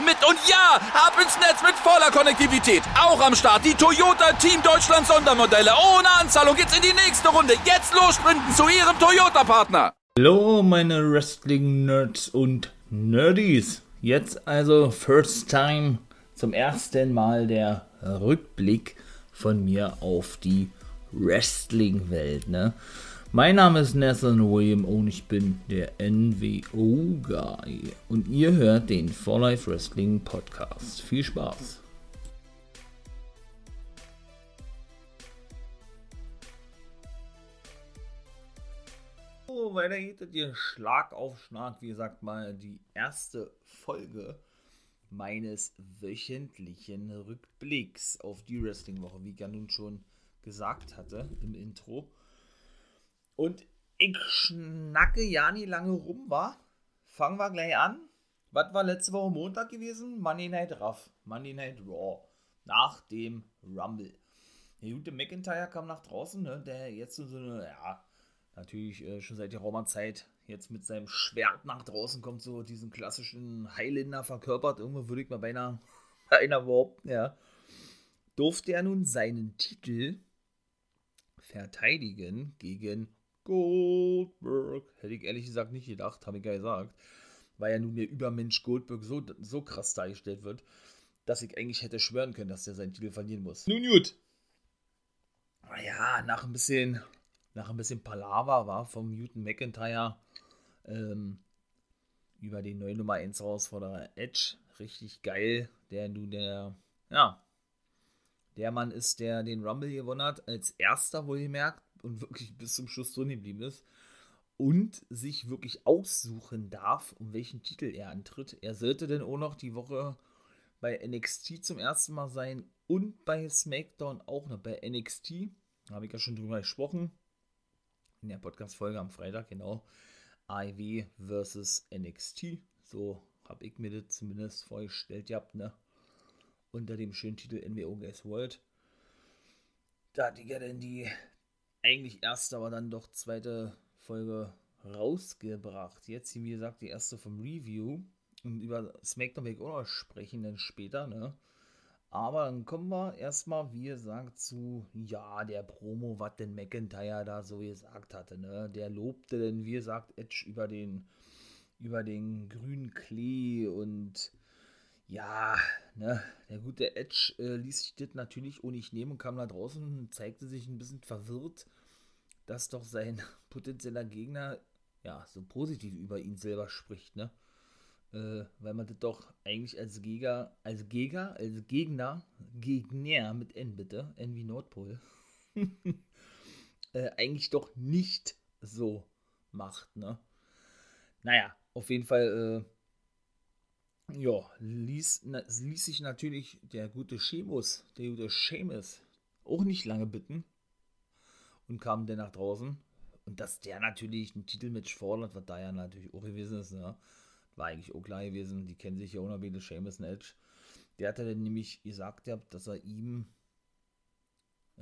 mit. Und ja, ab ins Netz mit voller Konnektivität. Auch am Start die Toyota Team Deutschland Sondermodelle. Ohne Anzahlung geht's in die nächste Runde. Jetzt los sprinten zu ihrem Toyota-Partner. Hallo, meine Wrestling-Nerds und Nerdies. Jetzt also First Time zum ersten Mal der Rückblick von mir auf die Wrestling-Welt. Ne? Mein Name ist Nathan William und ich bin der NWO-Guy. Und ihr hört den For Life Wrestling Podcast. Viel Spaß! So, weiter geht es hier Schlag auf Schlag. Wie gesagt, mal die erste Folge meines wöchentlichen Rückblicks auf die Wrestling-Woche, wie ich ja nun schon gesagt hatte im Intro. Und ich schnacke ja nie lange rum, war. Fangen wir gleich an. Was war letzte Woche Montag gewesen? Monday Night Raw. Monday Night Raw. Nach dem Rumble. Der gute McIntyre kam nach draußen, ne? der jetzt so eine, ja, natürlich äh, schon seit der Roma-Zeit jetzt mit seinem Schwert nach draußen kommt, so diesen klassischen Highlander verkörpert. Irgendwo würde ich mal beinahe, beinahe behaupten, ja. Durfte er nun seinen Titel verteidigen gegen Goldberg. Hätte ich ehrlich gesagt nicht gedacht, habe ich ja gesagt. Weil ja nun der Übermensch Goldberg so, so krass dargestellt wird, dass ich eigentlich hätte schwören können, dass er seinen Titel verlieren muss. Nun gut. Naja, nach ein bisschen, nach ein bisschen Palaver war vom Newton McIntyre ähm, über den neuen Nummer 1 Herausforderer Edge. Richtig geil. Der nun der, ja, der Mann ist, der den Rumble gewonnen hat, als erster wohlgemerkt und wirklich bis zum Schluss drin geblieben ist. Und sich wirklich aussuchen darf, um welchen Titel er antritt. Er sollte denn auch noch die Woche bei NXT zum ersten Mal sein und bei SmackDown auch noch. Bei NXT, da habe ich ja schon drüber gesprochen, in der Podcast-Folge am Freitag, genau. IW versus NXT. So habe ich mir das zumindest vorgestellt gehabt, ne? Unter dem schönen Titel NWO Guess World. Da hatte ich ja dann die eigentlich erste, aber dann doch zweite Folge rausgebracht. Jetzt, wie gesagt, die erste vom Review. Und über SmackDown ich auch sprechen, dann später, ne? Aber dann kommen wir erstmal, wie gesagt, zu, ja, der Promo, was denn McIntyre da so gesagt hatte, ne? Der lobte denn, wie gesagt, Edge über den, über den grünen Klee und ja, ne, der gute Edge äh, ließ sich das natürlich ohne ich nehmen und kam da draußen und zeigte sich ein bisschen verwirrt, dass doch sein potenzieller Gegner ja so positiv über ihn selber spricht, ne? Äh, weil man das doch eigentlich als Gegner, als Gegner, als Gegner, Gegner mit N bitte, N wie Nordpol, äh, eigentlich doch nicht so macht, ne? Naja, auf jeden Fall, äh, ja, ließ, na, ließ sich natürlich der gute Schemus, der gute Seamus, auch nicht lange bitten und kam dann nach draußen. Und dass der natürlich ein Titelmatch fordert, was da ja natürlich auch gewesen ist, ne? War eigentlich auch klar gewesen, die kennen sich ja wie Seamus und Edge. Der hat dann nämlich gesagt, dass er ihm,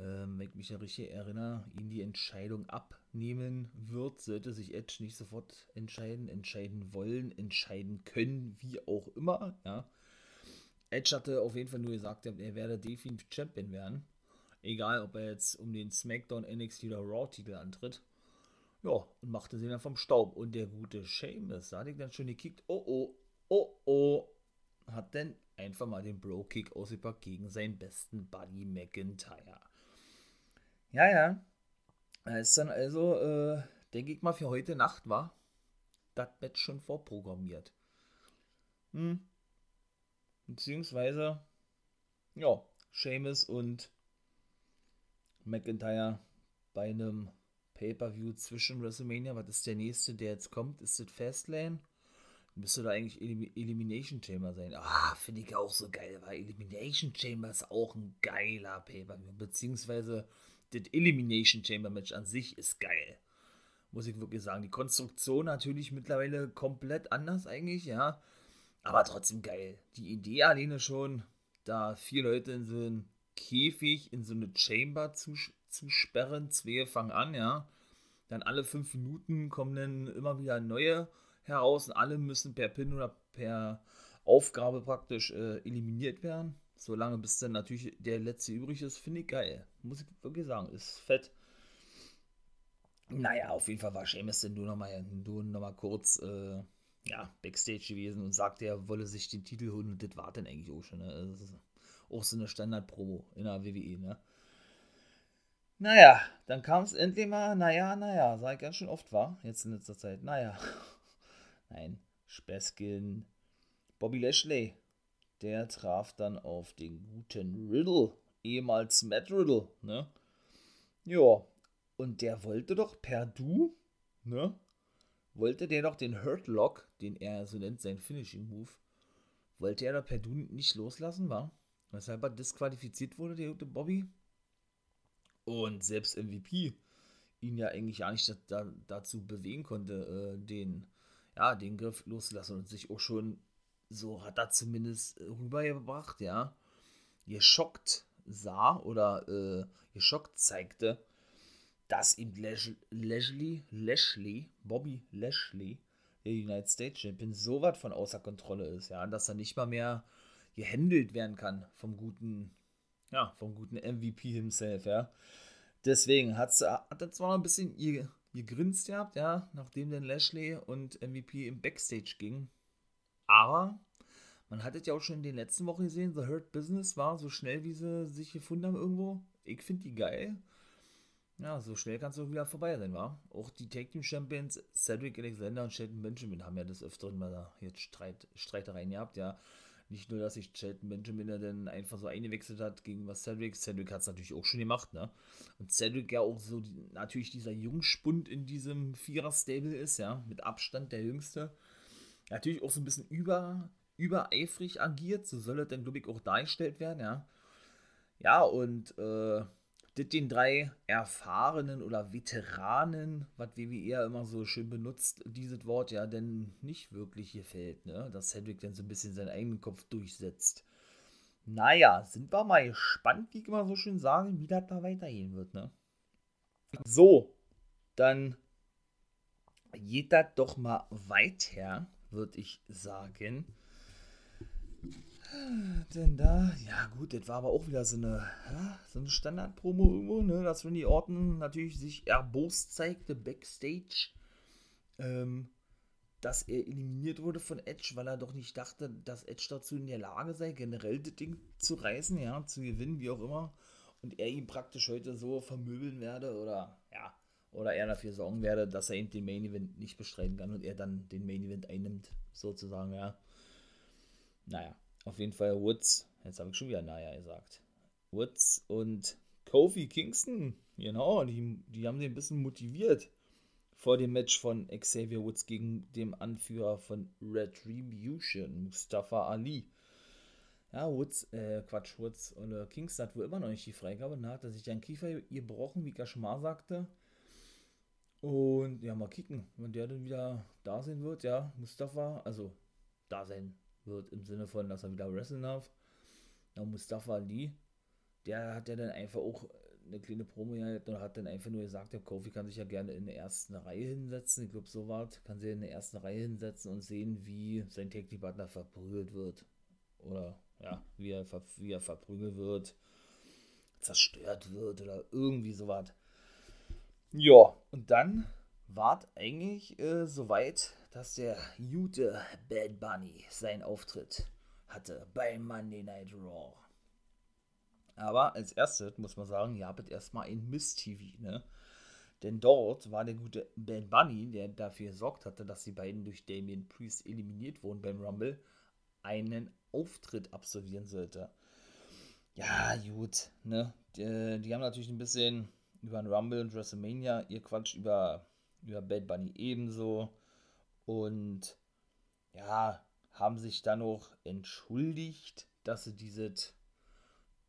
äh, wenn ich mich ja richtig erinnere, ihm die Entscheidung abnehmen wird, sollte sich Edge nicht sofort entscheiden, entscheiden wollen, entscheiden können, wie auch immer. Ja. Edge hatte auf jeden Fall nur gesagt, er werde definitiv Champion werden. Egal, ob er jetzt um den SmackDown, NXT oder Raw-Titel antritt. Ja, und machte sie dann vom Staub. Und der gute Seamus, da hatte ich dann schon gekickt, oh oh, oh oh, hat dann einfach mal den Bro-Kick ausgepackt gegen seinen besten Buddy McIntyre. Ja, ja. Da ist dann also, äh, denke ich mal, für heute Nacht war das Bett schon vorprogrammiert. Hm. Beziehungsweise, ja, Seamus und McIntyre bei einem Pay-Per-View zwischen WrestleMania. Was ist der nächste, der jetzt kommt? Ist es Fastlane? müsste da eigentlich Elim Elimination Chamber sein. Ah, finde ich auch so geil, weil Elimination Chamber ist auch ein geiler Paper, beziehungsweise das Elimination Chamber Match an sich ist geil. Muss ich wirklich sagen. Die Konstruktion natürlich mittlerweile komplett anders eigentlich, ja. Aber trotzdem geil. Die Idee alleine schon, da vier Leute in so einen Käfig, in so eine Chamber zu, zu sperren. Zwei fangen an, ja. Dann alle fünf Minuten kommen dann immer wieder neue heraus und alle müssen per Pin oder per Aufgabe praktisch äh, eliminiert werden. Solange bis dann natürlich der letzte übrig ist, finde ich geil. Muss ich wirklich sagen, ist fett. Naja, auf jeden Fall war Seamus denn nur nochmal noch kurz äh, ja, Backstage gewesen und sagte, er wolle sich den Titel holen und das war dann eigentlich auch schon. Ne? Ist auch so eine Standard-Promo in der WWE. Ne? Naja, dann kam es endlich mal, naja, naja, sag ich ganz schön oft war, jetzt in letzter Zeit. Naja, nein, Speskin, Bobby Lashley, der traf dann auf den guten Riddle, ehemals Matt Riddle, ne? Ja, und der wollte doch per Du, ne? Wollte der doch den Hurt Lock, den er so nennt, sein Finishing Move, wollte er doch per Du nicht loslassen, war? Weshalb er disqualifiziert wurde, der gute Bobby. Und selbst MVP ihn ja eigentlich gar nicht da, dazu bewegen konnte, äh, den, ja, den Griff loszulassen und sich auch schon, so hat er zumindest rübergebracht, ja, geschockt sah oder äh, geschockt zeigte, dass ihm Lashley, Lashley, Bobby Lashley, der United States Champion, so weit von außer Kontrolle ist, ja, dass er nicht mal mehr gehandelt werden kann vom guten, ja, vom guten MVP himself, ja. Deswegen hat's, hat er zwar noch ein bisschen gegrinst gehabt, ja, nachdem dann Lashley und MVP im Backstage gingen, aber man hat es ja auch schon in den letzten Wochen gesehen, The Hurt Business war so schnell, wie sie sich gefunden haben irgendwo. Ich finde die geil. Ja, so schnell kannst du wieder vorbei sein, wa? Auch die Tag Team Champions Cedric Alexander und Shelton Benjamin haben ja des Öfteren mal da jetzt Streit, Streitereien gehabt, ja. Nicht nur, dass sich Shelton Benjamin dann einfach so eingewechselt hat gegen was Cedric. Cedric hat es natürlich auch schon gemacht, ne? Und Cedric ja auch so die, natürlich dieser Jungspund in diesem Vierer-Stable ist, ja. Mit Abstand der Jüngste. Natürlich auch so ein bisschen über, übereifrig agiert. So soll er dann, glaube ich, auch dargestellt werden, ja. Ja, und äh, das den drei erfahrenen oder Veteranen, was WWE ja immer so schön benutzt, dieses Wort ja denn nicht wirklich gefällt, ne? Dass Cedric dann so ein bisschen seinen eigenen Kopf durchsetzt. Naja, sind wir mal gespannt, wie ich immer so schön sagen, wie das da weitergehen wird, ne? So, dann geht das doch mal weiter, würde ich sagen. Denn da, ja gut, das war aber auch wieder so eine, so eine Standard-Promo irgendwo, ne, dass Randy Orton natürlich sich erbost zeigte backstage, ähm, dass er eliminiert wurde von Edge, weil er doch nicht dachte, dass Edge dazu in der Lage sei, generell das Ding zu reißen, ja, zu gewinnen, wie auch immer. Und er ihn praktisch heute so vermöbeln werde oder, ja, oder er dafür sorgen werde, dass er eben den Main Event nicht bestreiten kann und er dann den Main Event einnimmt, sozusagen, ja. Naja, auf jeden Fall Woods, jetzt habe ich schon wieder Naya gesagt. Woods und Kofi Kingston, genau, die, die haben den ein bisschen motiviert vor dem Match von Xavier Woods gegen den Anführer von Retribution, Mustafa Ali. Ja, Woods, äh, Quatsch, Woods und äh, Kingston hat wohl immer noch nicht die Freigabe. Da hat er sich den Kiefer gebrochen, wie Kashmar sagte. Und ja, mal kicken, wenn der dann wieder da sein wird, ja, Mustafa, also da sein wird im Sinne von, dass er wieder wresteln darf. Ja, Mustafa Ali, der hat ja dann einfach auch eine kleine Promo gehabt und hat dann einfach nur gesagt, der Kofi kann sich ja gerne in der ersten Reihe hinsetzen. Ich glaube, so war kann sich in der ersten Reihe hinsetzen und sehen, wie sein Technikpartner verprügelt wird. Oder ja, wie er, wie er verprügelt wird, zerstört wird oder irgendwie sowas. Ja, und dann war eigentlich äh, soweit, dass der gute Bad Bunny seinen Auftritt hatte bei Monday Night Raw. Aber als erstes muss man sagen, ihr habt erstmal ein Miss-TV, ne? Denn dort war der gute Bad Bunny, der dafür gesorgt hatte, dass die beiden durch Damien Priest eliminiert wurden beim Rumble, einen Auftritt absolvieren sollte. Ja, gut, ne? Die, die haben natürlich ein bisschen über den Rumble und WrestleMania ihr Quatsch über, über Bad Bunny ebenso. Und ja, haben sich dann auch entschuldigt, dass sie dieses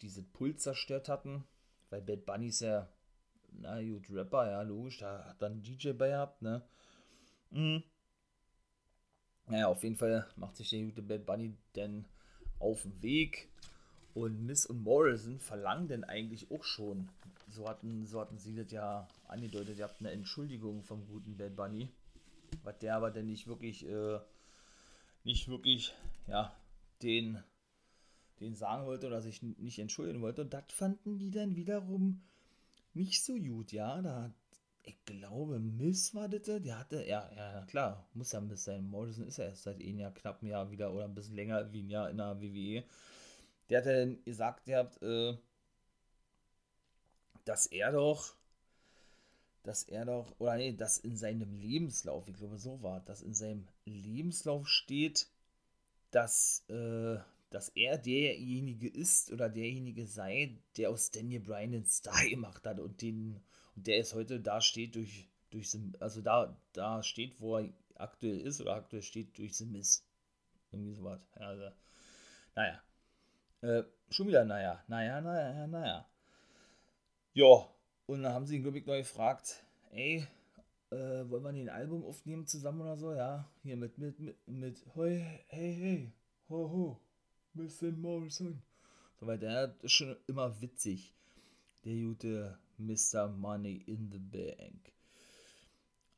diese Puls zerstört hatten, weil Bad Bunny ist ja, na gut, Rapper, ja, logisch, da hat dann DJ bei gehabt, ne? Mhm. Naja, auf jeden Fall macht sich der gute Bad Bunny denn auf den Weg und Miss und Morrison verlangen denn eigentlich auch schon, so hatten, so hatten sie das ja angedeutet, ihr habt eine Entschuldigung vom guten Bad Bunny, was der aber denn nicht wirklich, äh, nicht wirklich, ja, den den sagen wollte oder sich nicht entschuldigen wollte. Und das fanden die dann wiederum nicht so gut, ja. Da, ich glaube, Miss war das, der hatte, ja, ja, klar, muss ja Miss sein. Morrison ist ja erst seit einem Jahr, knapp ein Jahr wieder oder ein bisschen länger wie ein Jahr in der WWE. Der hat dann gesagt, ihr habt, äh, dass er doch, dass er doch, oder nee, dass in seinem Lebenslauf, ich glaube, so war, dass in seinem Lebenslauf steht, dass, äh, dass er derjenige ist oder derjenige sei, der aus Daniel Bryan den Star gemacht hat und den und der ist heute da steht durch durch also da da steht, wo er aktuell ist oder aktuell steht durch The Miss. Irgendwie sowas. Ja, also, naja. Äh, schon wieder naja, naja, naja, naja. Ja, und dann haben sie ihn, glaube ich, neu gefragt, ey, äh, wollen wir ein Album aufnehmen zusammen oder so? Ja, hier mit, mit, mit, mit, hey, hey, hey, ho, ho, Mr. Morrison. So weiter. Der ist schon immer witzig. Der gute Mr. Money in the Bank.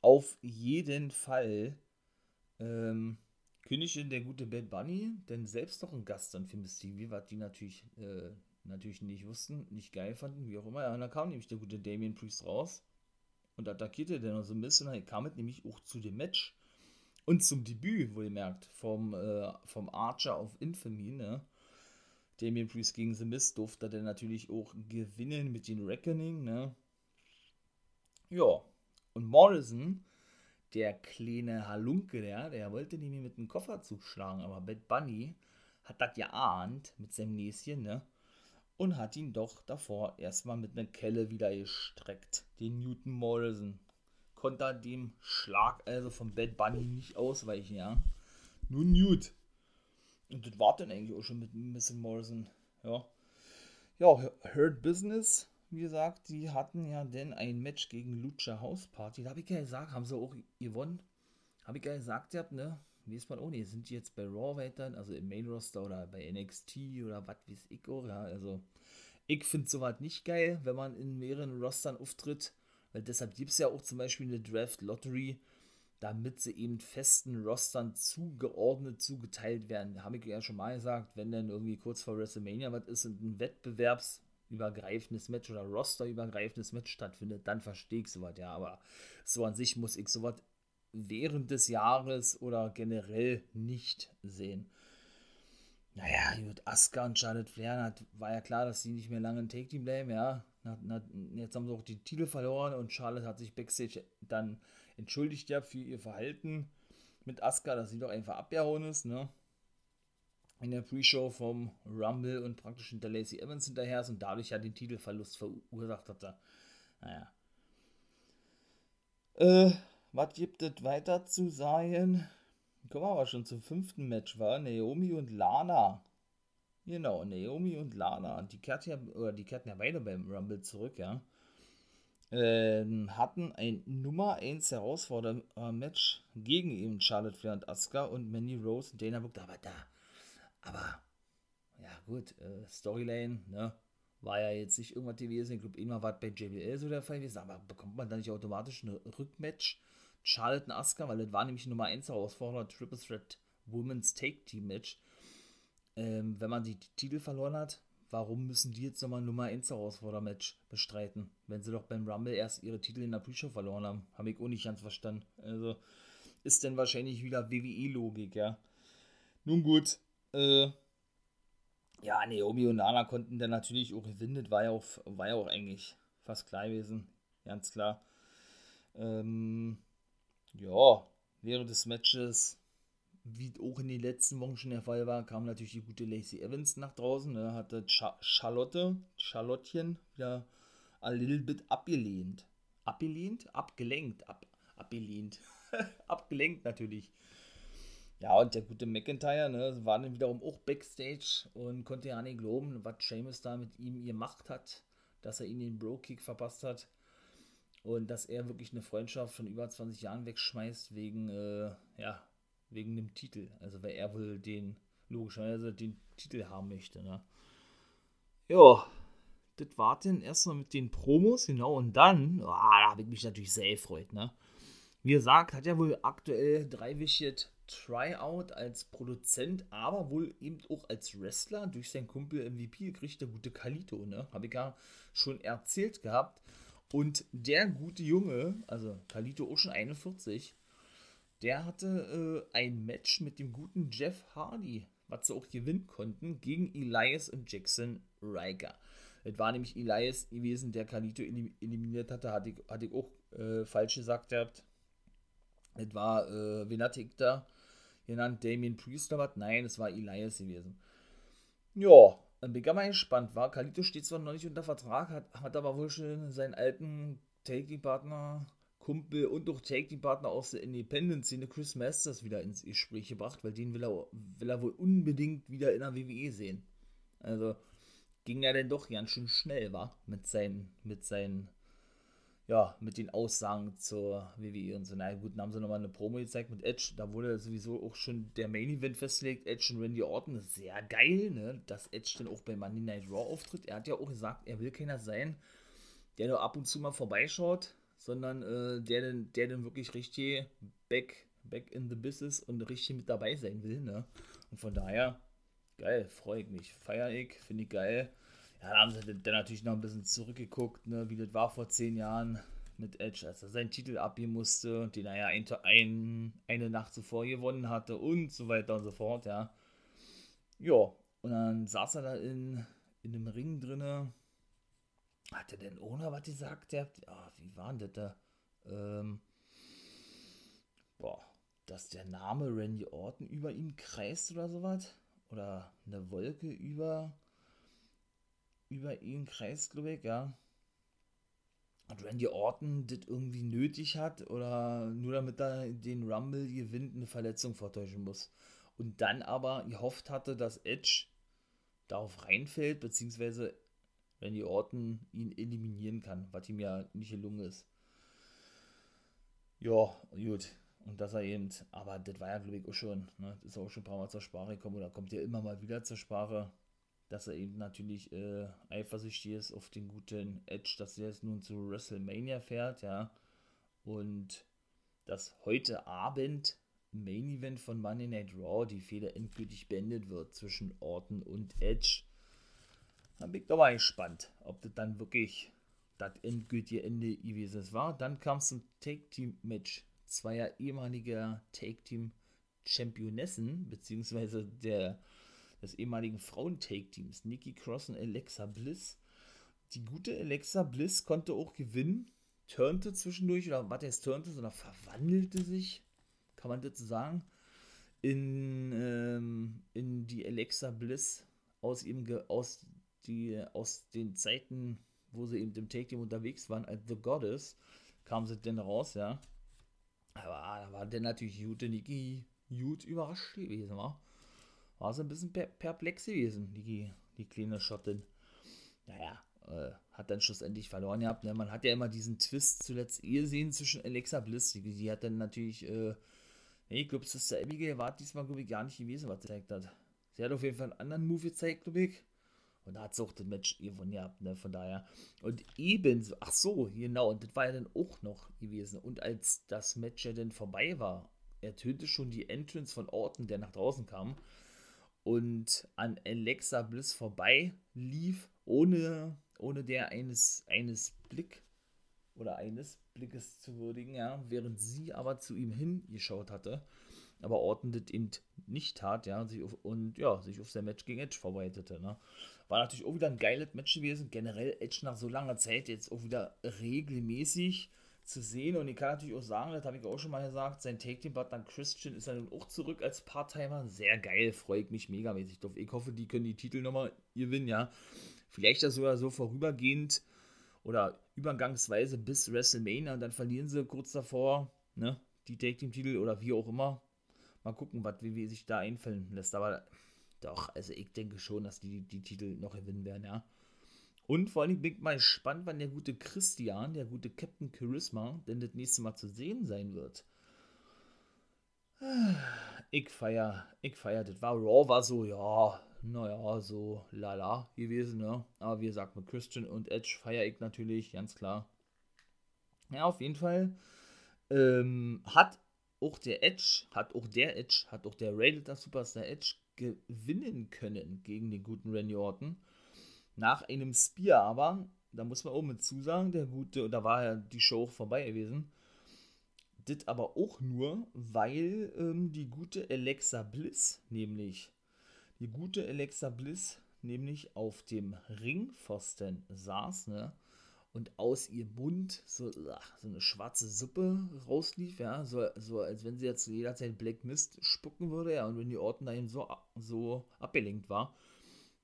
Auf jeden Fall ähm, kündigte der gute Bad Bunny denn selbst noch einen Gast dann für Miss TV, was die natürlich, äh, natürlich nicht wussten, nicht geil fanden, wie auch immer. Ja, und dann kam nämlich der gute Damien Priest raus und attackierte dann noch so ein bisschen. Dann kam es nämlich auch zu dem Match und zum Debüt, wohlgemerkt, vom, äh, vom Archer auf Infamy, ne? Damien Priest gegen The Mist durfte er natürlich auch gewinnen mit den Reckoning, ne? Ja, und Morrison, der kleine Halunke, der, der wollte nämlich mit dem Koffer zuschlagen, aber Bad Bunny hat das geahnt mit seinem Näschen, ne? Und hat ihn doch davor erstmal mit einer Kelle wieder gestreckt, den Newton Morrison konnte dem Schlag also vom Bad Bunny nicht ausweichen, ja. Nur Newt. Und das war dann eigentlich auch schon mit Mrs. Morrison, ja. Ja, Hurt Business, wie gesagt, die hatten ja dann ein Match gegen Lucha House Party. Da habe ich ja gesagt, haben sie auch gewonnen. Habe ich ja gesagt, ihr habt, ne? Wie ist man nicht? Sind die jetzt bei Raw weiter, also im Main Roster oder bei NXT oder was weiß ich auch, ja. Also, ich finde sowas nicht geil, wenn man in mehreren Rostern auftritt weil deshalb gibt es ja auch zum Beispiel eine Draft Lottery, damit sie eben festen Rostern zugeordnet, zugeteilt werden. Habe ich ja schon mal gesagt, wenn dann irgendwie kurz vor WrestleMania was ist und ein wettbewerbsübergreifendes Match oder rosterübergreifendes Match stattfindet, dann verstehe ich sowas, ja. Aber so an sich muss ich sowas während des Jahres oder generell nicht sehen. Naja, gut, Asuka und Charlotte Flair, war ja klar, dass sie nicht mehr lange ein Take-Team bleiben, ja. Na, na, jetzt haben sie auch die Titel verloren und Charlotte hat sich backstage dann entschuldigt ja für ihr Verhalten mit Asuka, dass sie doch einfach abgehauen ist, ne? In der Pre-Show vom Rumble und praktisch hinter Lacey Evans hinterher ist und dadurch ja den Titelverlust verursacht hatte. Naja. Äh, was gibt es weiter zu sagen? Kommen wir aber schon zum fünften Match, war Naomi und Lana Genau, Naomi und Lana. Die kehrten ja, oder die kehrten ja beide beim Rumble zurück, ja. Ähm, hatten ein Nummer 1 Herausforderer-Match gegen eben Charlotte Flair und Asuka und Mandy Rose und Dana Brooke. Aber da, aber, ja gut, äh, Storyline, ne, war ja jetzt nicht irgendwas gewesen. Ich glaube, immer war bei JBL so der Fall gewesen, aber bekommt man da nicht automatisch ein Rückmatch? Charlotte und Asuka, weil das war nämlich Nummer 1 Herausforderer Triple Threat Women's Take Team Match ähm, wenn man die Titel verloren hat, warum müssen die jetzt nochmal Nummer 1 Herausforder-Match bestreiten, wenn sie doch beim Rumble erst ihre Titel in der Pre-Show verloren haben? Habe ich auch nicht ganz verstanden. Also ist denn wahrscheinlich wieder WWE-Logik, ja. Nun gut, äh, ja, Naomi und Nana konnten dann natürlich auch gewinnen, war ja auch, war ja auch eigentlich fast klar gewesen, ganz klar. Ähm, ja, während des Matches wie auch in den letzten Wochen schon der Fall war, kam natürlich die gute Lacey Evans nach draußen. Ne, hatte Charlotte, Charlottchen wieder a little bit abgelehnt. Abgelehnt? Abgelenkt. Ab, abgelehnt. Abgelenkt natürlich. Ja, und der gute McIntyre, ne, war dann wiederum auch Backstage und konnte ja nicht glauben, was Seamus da mit ihm gemacht hat, dass er ihn den Bro-Kick verpasst hat und dass er wirklich eine Freundschaft von über 20 Jahren wegschmeißt wegen, äh, ja, wegen dem Titel. Also, weil er wohl den, logischerweise den Titel haben möchte, ne. Ja, das war dann erstmal mit den Promos, genau, und dann, oh, da habe ich mich natürlich sehr gefreut, ne. Wie gesagt, hat er wohl aktuell drei wichtige Tryout als Produzent, aber wohl eben auch als Wrestler durch seinen Kumpel MVP kriegt der gute Kalito, ne? Habe ich ja schon erzählt gehabt. Und der gute Junge, also Kalito auch schon 41, der hatte äh, ein Match mit dem guten Jeff Hardy, was sie auch gewinnen konnten, gegen Elias und Jackson Riker. Es war nämlich Elias gewesen, der Kalito eliminiert hatte, hatte ich, hatte ich auch äh, falsch gesagt gehabt. Es war, äh, wen hatte ich da genannt? Damien Priest oder was? Nein, es war Elias gewesen. Ja, dann bin ich mal gespannt. War Kalito steht zwar noch nicht unter Vertrag, hat, hat aber wohl schon seinen alten Taking-Partner, Kumpel und auch Taking-Partner aus der Independent-Szene, Chris Masters, wieder ins Gespräch gebracht, weil den will er, will er wohl unbedingt wieder in der WWE sehen. Also ging er denn doch ganz schön schnell, war mit seinen, mit seinen ja, mit den Aussagen zur WWE und so. Na gut, dann haben sie nochmal eine Promo gezeigt mit Edge. Da wurde sowieso auch schon der Main Event festgelegt. Edge und Randy Orton. Sehr geil, ne? Dass Edge dann auch bei Monday Night Raw auftritt. Er hat ja auch gesagt, er will keiner sein, der nur ab und zu mal vorbeischaut, sondern äh, der, dann, der dann wirklich richtig back, back in the business und richtig mit dabei sein will, ne? Und von daher, geil, freue ich mich. Feier ich, finde ich geil. Ja, da haben sie dann natürlich noch ein bisschen zurückgeguckt, ne, wie das war vor zehn Jahren mit Edge, als er seinen Titel abgeben musste, den er ja ein, ein, eine Nacht zuvor gewonnen hatte und so weiter und so fort, ja. Ja, und dann saß er da in, in dem Ring drinne. Hat er denn ohne was gesagt? Der, oh, wie war denn das da? Ähm, boah, dass der Name Randy Orton über ihm kreist oder sowas? Oder eine Wolke über über ihn kreist, glaube ich, ja. Und Randy Orton das irgendwie nötig hat oder nur damit er den Rumble gewinnt, eine Verletzung vortäuschen muss. Und dann aber gehofft hatte, dass Edge darauf reinfällt, beziehungsweise Randy Orton ihn eliminieren kann, was ihm ja nicht gelungen ist. Ja, gut. Und dass er eben, aber das war ja, glaube ich, auch schon, ne? das ist auch schon ein paar Mal zur Sprache gekommen oder kommt ja immer mal wieder zur Sprache dass er eben natürlich äh, eifersüchtig ist auf den guten Edge, dass er jetzt nun zu WrestleMania fährt, ja. Und dass heute Abend Main Event von Monday Night Raw die Fehler endgültig beendet wird zwischen Orton und Edge. Da bin ich doch mal gespannt, ob das dann wirklich das endgültige Ende gewesen war. Dann kam es zum Take Team Match zweier ehemaliger Take Team Championessen, beziehungsweise der des ehemaligen Frauen-Take-Teams, Nikki Cross und Alexa Bliss. Die gute Alexa Bliss konnte auch gewinnen, turnte zwischendurch, oder was heißt turnte, sondern verwandelte sich, kann man dazu sagen, in, ähm, in die Alexa Bliss aus, ihrem, aus, die, aus den Zeiten, wo sie eben im Take-Team unterwegs waren, als The Goddess, kam sie denn raus, ja. Aber da war dann natürlich gute Nikki gut überrascht gewesen, war war sie ein bisschen per perplex gewesen, die, die kleine Schottin. Naja, äh, hat dann schlussendlich verloren gehabt. Ne? Man hat ja immer diesen Twist zuletzt eh gesehen zwischen Alexa Bliss. Die, die hat dann natürlich, äh, ich glaube, Sister Abigail war diesmal, glaube ich, gar nicht gewesen, was sie gezeigt hat. Sie hat auf jeden Fall einen anderen Move gezeigt, glaube ich. Und da hat sie auch das Match gewonnen gehabt, ne, von daher. Und ebenso, ach so, genau, und das war ja dann auch noch gewesen. Und als das Match ja dann vorbei war, ertönte schon die Entrance von Orton, der nach draußen kam und an Alexa Bliss vorbei lief, ohne, ohne der eines, eines Blick oder eines Blickes zu würdigen, ja, während sie aber zu ihm hingeschaut hatte, aber Orton das nicht tat, ja, und sich auf, und ja, sich auf sein Match gegen Edge vorbereitete, ne. War natürlich auch wieder ein geiles Match gewesen, generell Edge nach so langer Zeit jetzt auch wieder regelmäßig zu sehen. Und ich kann natürlich auch sagen, das habe ich auch schon mal gesagt, sein Take-Team-Partner Christian ist dann auch zurück als Part-Timer. Sehr geil, freue ich mich megamäßig drauf. Ich hoffe, die können die Titel nochmal gewinnen, ja. Vielleicht das sogar so vorübergehend oder übergangsweise bis WrestleMania und dann verlieren sie kurz davor, ne, die Take-Team-Titel oder wie auch immer. Mal gucken, was wie sich da einfallen lässt. Aber doch, also ich denke schon, dass die die Titel noch gewinnen werden, ja. Und vor allem bin ich mal gespannt, wann der gute Christian, der gute Captain Charisma, denn das nächste Mal zu sehen sein wird. Ich feier, ich feier, das war Raw, war so, ja, naja, so lala gewesen, ne? Aber wie gesagt, mit Christian und Edge feier ich natürlich, ganz klar. Ja, auf jeden Fall ähm, hat auch der Edge, hat auch der Edge, hat auch der Rated Superstar Edge gewinnen können gegen den guten Randy Orton. Nach einem Spear aber, da muss man auch mit zusagen, der gute, da war ja die Show vorbei gewesen. Das aber auch nur, weil ähm, die gute Alexa Bliss, nämlich die gute Alexa Bliss, nämlich auf dem Ringpfosten saß, ne? Und aus ihr Mund so, so eine schwarze Suppe rauslief, ja, so, so als wenn sie jetzt jederzeit Black Mist spucken würde, ja, und wenn die Orten dahin so, so abgelenkt war,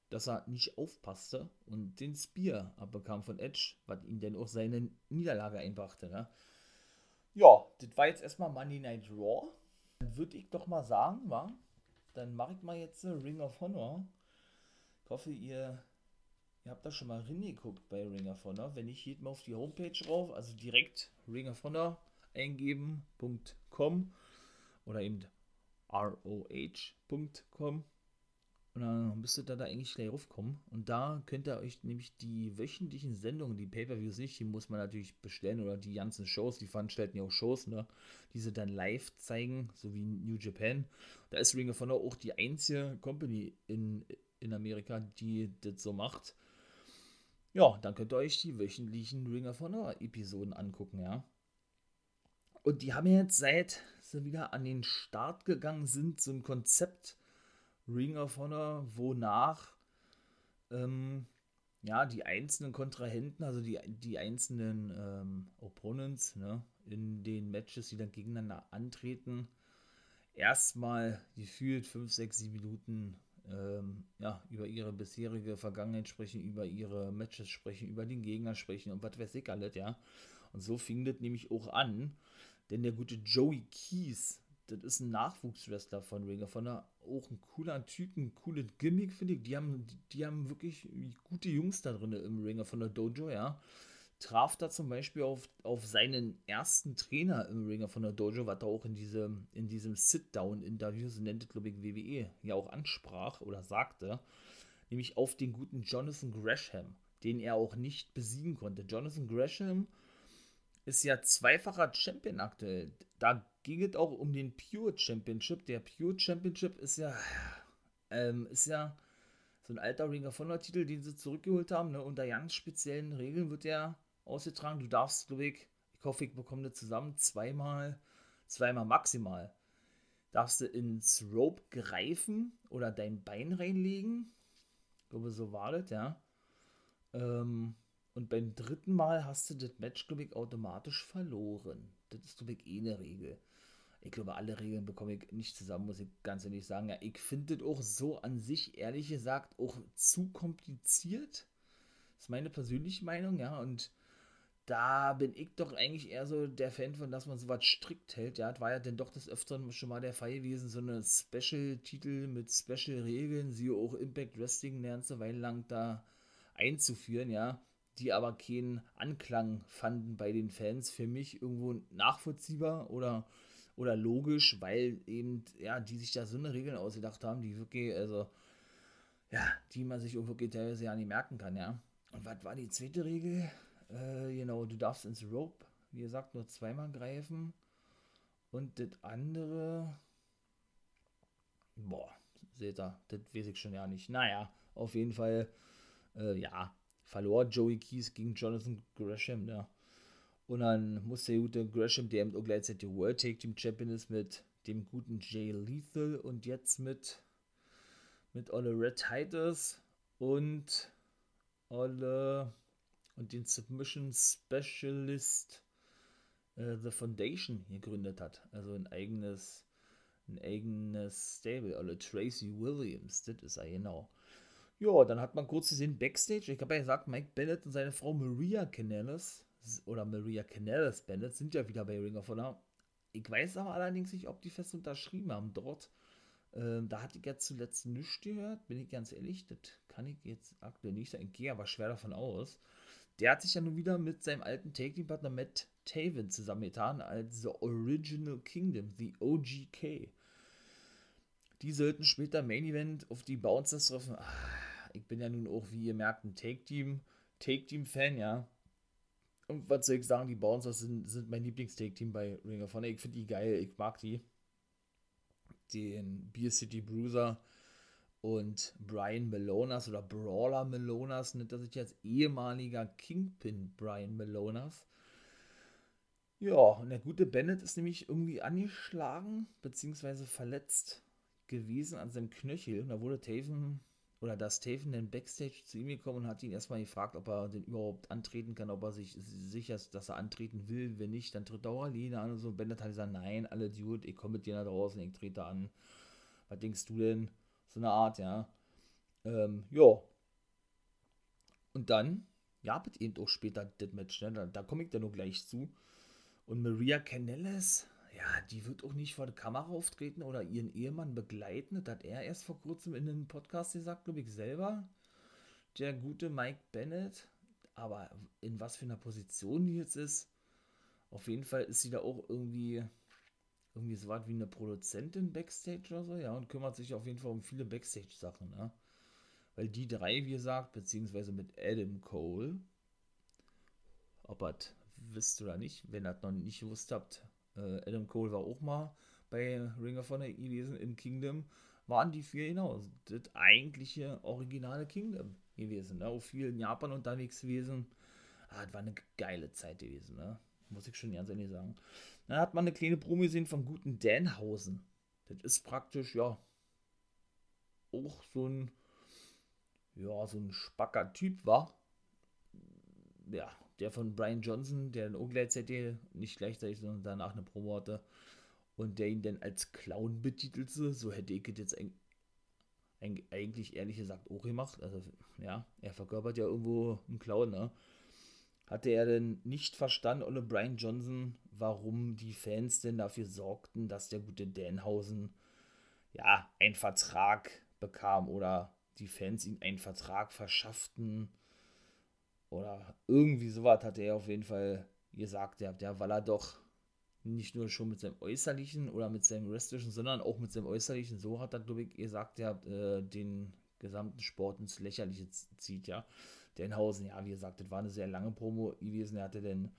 dass er nicht aufpasste und den Spear abbekam von Edge, was ihm dann auch seine Niederlage einbrachte. Ne? Ja, das war jetzt erstmal Monday Night Raw. Dann würde ich doch mal sagen, wa? Dann mache ich mal jetzt Ring of Honor. Ich hoffe, ihr, ihr habt da schon mal reingeguckt bei Ring of Honor. Wenn nicht, geht mal auf die Homepage drauf, also direkt Ring of Honor eingeben.com oder eben roh.com und dann müsstet ihr da eigentlich gleich raufkommen. Und da könnt ihr euch nämlich die wöchentlichen Sendungen, die Pay-Per-Views nicht, die muss man natürlich bestellen oder die ganzen Shows, die veranstalten ja auch Shows, ne? Die sie dann live zeigen, so wie New Japan. Da ist Ring of Honor auch die einzige Company in, in Amerika, die das so macht. Ja, dann könnt ihr euch die wöchentlichen Ring of Honor Episoden angucken, ja. Und die haben jetzt seit sie wieder an den Start gegangen sind, so ein Konzept Ring of Honor, wonach ähm, ja, die einzelnen Kontrahenten, also die, die einzelnen ähm, Opponents ne, in den Matches, die dann gegeneinander antreten, erstmal gefühlt 5, 6, 7 Minuten ähm, ja, über ihre bisherige Vergangenheit sprechen, über ihre Matches sprechen, über den Gegner sprechen und was weiß ich alles, ja. Und so fing das nämlich auch an, denn der gute Joey Keys, das ist ein Nachwuchswrestler von Ring of Honor. Auch ein cooler Typ, ein cooles Gimmick, finde ich. Die haben, die haben wirklich gute Jungs da drin im Ring of Honor Dojo, ja. Traf da zum Beispiel auf, auf seinen ersten Trainer im Ring of Honor Dojo, was er auch in diesem, in diesem Sit-Down-Interview, so nennt es, glaube ich, WWE, ja auch ansprach oder sagte. Nämlich auf den guten Jonathan Gresham, den er auch nicht besiegen konnte. Jonathan Gresham ist ja zweifacher Champion aktuell. Da ging es auch um den Pure Championship. Der Pure Championship ist ja, ähm, ist ja so ein alter Ring of Honor Titel, den sie zurückgeholt haben. Ne? Unter ganz speziellen Regeln wird der ausgetragen. Du darfst, glaube ich, ich hoffe, ich bekomme das zusammen, zweimal, zweimal maximal. Darfst du ins Rope greifen oder dein Bein reinlegen. Ich glaube, so war das, ja. Ähm, und beim dritten Mal hast du das Match, glaube ich, automatisch verloren. Das ist, glaube ich, eh eine Regel. Ich glaube, alle Regeln bekomme ich nicht zusammen, muss ich ganz ehrlich sagen. Ja, ich finde das auch so an sich, ehrlich gesagt, auch zu kompliziert. Das ist meine persönliche Meinung, ja. Und da bin ich doch eigentlich eher so der Fan von, dass man sowas strikt hält. Ja, das war ja dann doch des Öfteren schon mal der Fall gewesen, so eine Special-Titel mit Special-Regeln, sie auch Impact Wrestling eine ganze Weile lang da einzuführen, ja die aber keinen Anklang fanden bei den Fans. Für mich irgendwo nachvollziehbar oder, oder logisch, weil eben, ja, die sich da so eine Regeln ausgedacht haben, die wirklich, also, ja, die man sich wirklich teilweise ja nicht merken kann, ja. Und was war die zweite Regel? Äh, genau, du darfst ins Rope, wie gesagt, nur zweimal greifen. Und das andere, boah, seht ihr, das weiß ich schon ja nicht. Naja, auf jeden Fall, äh, ja, verlor Joey Keys gegen Jonathan Gresham, ja. Und dann musste der gute Gresham, der eben auch gleichzeitig World Take Team Champion ist, mit dem guten Jay Lethal und jetzt mit, mit alle Red Titus und alle und den Submission Specialist äh, The Foundation gegründet hat. Also ein eigenes, ein eigenes Stable. Alle Tracy Williams, das ist er genau. Ja, dann hat man kurz gesehen Backstage. Ich habe ja gesagt, Mike Bennett und seine Frau Maria Canales oder Maria Canales Bennett sind ja wieder bei Ring of Honor. Ich weiß aber allerdings nicht, ob die fest unterschrieben haben dort. Ähm, da hatte ich jetzt zuletzt nichts gehört, bin ich ganz ehrlich. Das kann ich jetzt aktuell nicht sagen. Ich gehe aber schwer davon aus. Der hat sich ja nun wieder mit seinem alten Take-Team-Partner Matt Taven zusammengetan als The Original Kingdom, The OGK. Die sollten später Main Event auf die Bouncers treffen. Ah, ich bin ja nun auch, wie ihr merkt, ein Take-Team, Take-Team-Fan, ja. Und was soll ich sagen, die Bouncers sind, sind mein Lieblings-Take-Team bei Ring of Honor. Ich finde die geil, ich mag die. Den Beer City Bruiser und Brian Melonas oder Brawler Melonas nennt er sich als ehemaliger Kingpin Brian Melonas. Ja, und der gute Bennett ist nämlich irgendwie angeschlagen bzw. verletzt gewesen an seinem Knöchel. Und da wurde Taven oder das Taven dann Backstage zu ihm gekommen und hat ihn erstmal gefragt, ob er denn überhaupt antreten kann, ob er sich sicher ist, dass er antreten will. Wenn nicht, dann tritt er alleine an und so. Und Bennett hat gesagt, nein, alle Dude, ich komme mit dir nach draußen, ich trete an. Was denkst du denn? So eine Art, ja. Ähm, ja. Und dann, ja, mit eben auch später das Match, ne? da, da komme ich dann nur gleich zu. Und Maria Canelles, ja, die wird auch nicht vor der Kamera auftreten oder ihren Ehemann begleiten. Das hat er erst vor kurzem in einem Podcast gesagt, glaube ich, selber. Der gute Mike Bennett. Aber in was für einer Position die jetzt ist, auf jeden Fall ist sie da auch irgendwie irgendwie so was wie eine Produzentin Backstage oder so, ja, und kümmert sich auf jeden Fall um viele Backstage-Sachen, ne? Weil die drei, wie gesagt, beziehungsweise mit Adam Cole, ob ihr wisst oder nicht, wenn ihr das noch nicht gewusst habt, Adam Cole war auch mal bei Ring of Honor gewesen in Kingdom, waren die vier genau das eigentliche originale Kingdom gewesen, ne? Auch viel in Japan unterwegs gewesen. Ah, das war eine geile Zeit gewesen, ne? Muss ich schon ganz ehrlich sagen. Dann hat man eine kleine Promo gesehen vom guten Danhausen. Das ist praktisch, ja, auch so ein, ja, so ein spacker Typ war. Ja, der von Brian Johnson, der dann auch gleichzeitig, nicht gleichzeitig, sondern danach eine Promo hatte. Und der ihn dann als Clown betitelte. So hätte ich jetzt eigentlich ehrlich gesagt auch gemacht. Also, ja, er verkörpert ja irgendwo einen Clown, ne? hatte er denn nicht verstanden, ohne Brian Johnson, warum die Fans denn dafür sorgten, dass der gute Danhausen ja einen Vertrag bekam oder die Fans ihm einen Vertrag verschafften oder irgendwie sowas hat er auf jeden Fall gesagt, ja, weil er doch nicht nur schon mit seinem Äußerlichen oder mit seinem Wrestlichen, sondern auch mit seinem Äußerlichen, so hat er, glaube ich, gesagt, der äh, den gesamten Sport ins Lächerliche zieht, ja. Denhausen, ja, wie gesagt, das war eine sehr lange Promo gewesen. Er hatte dann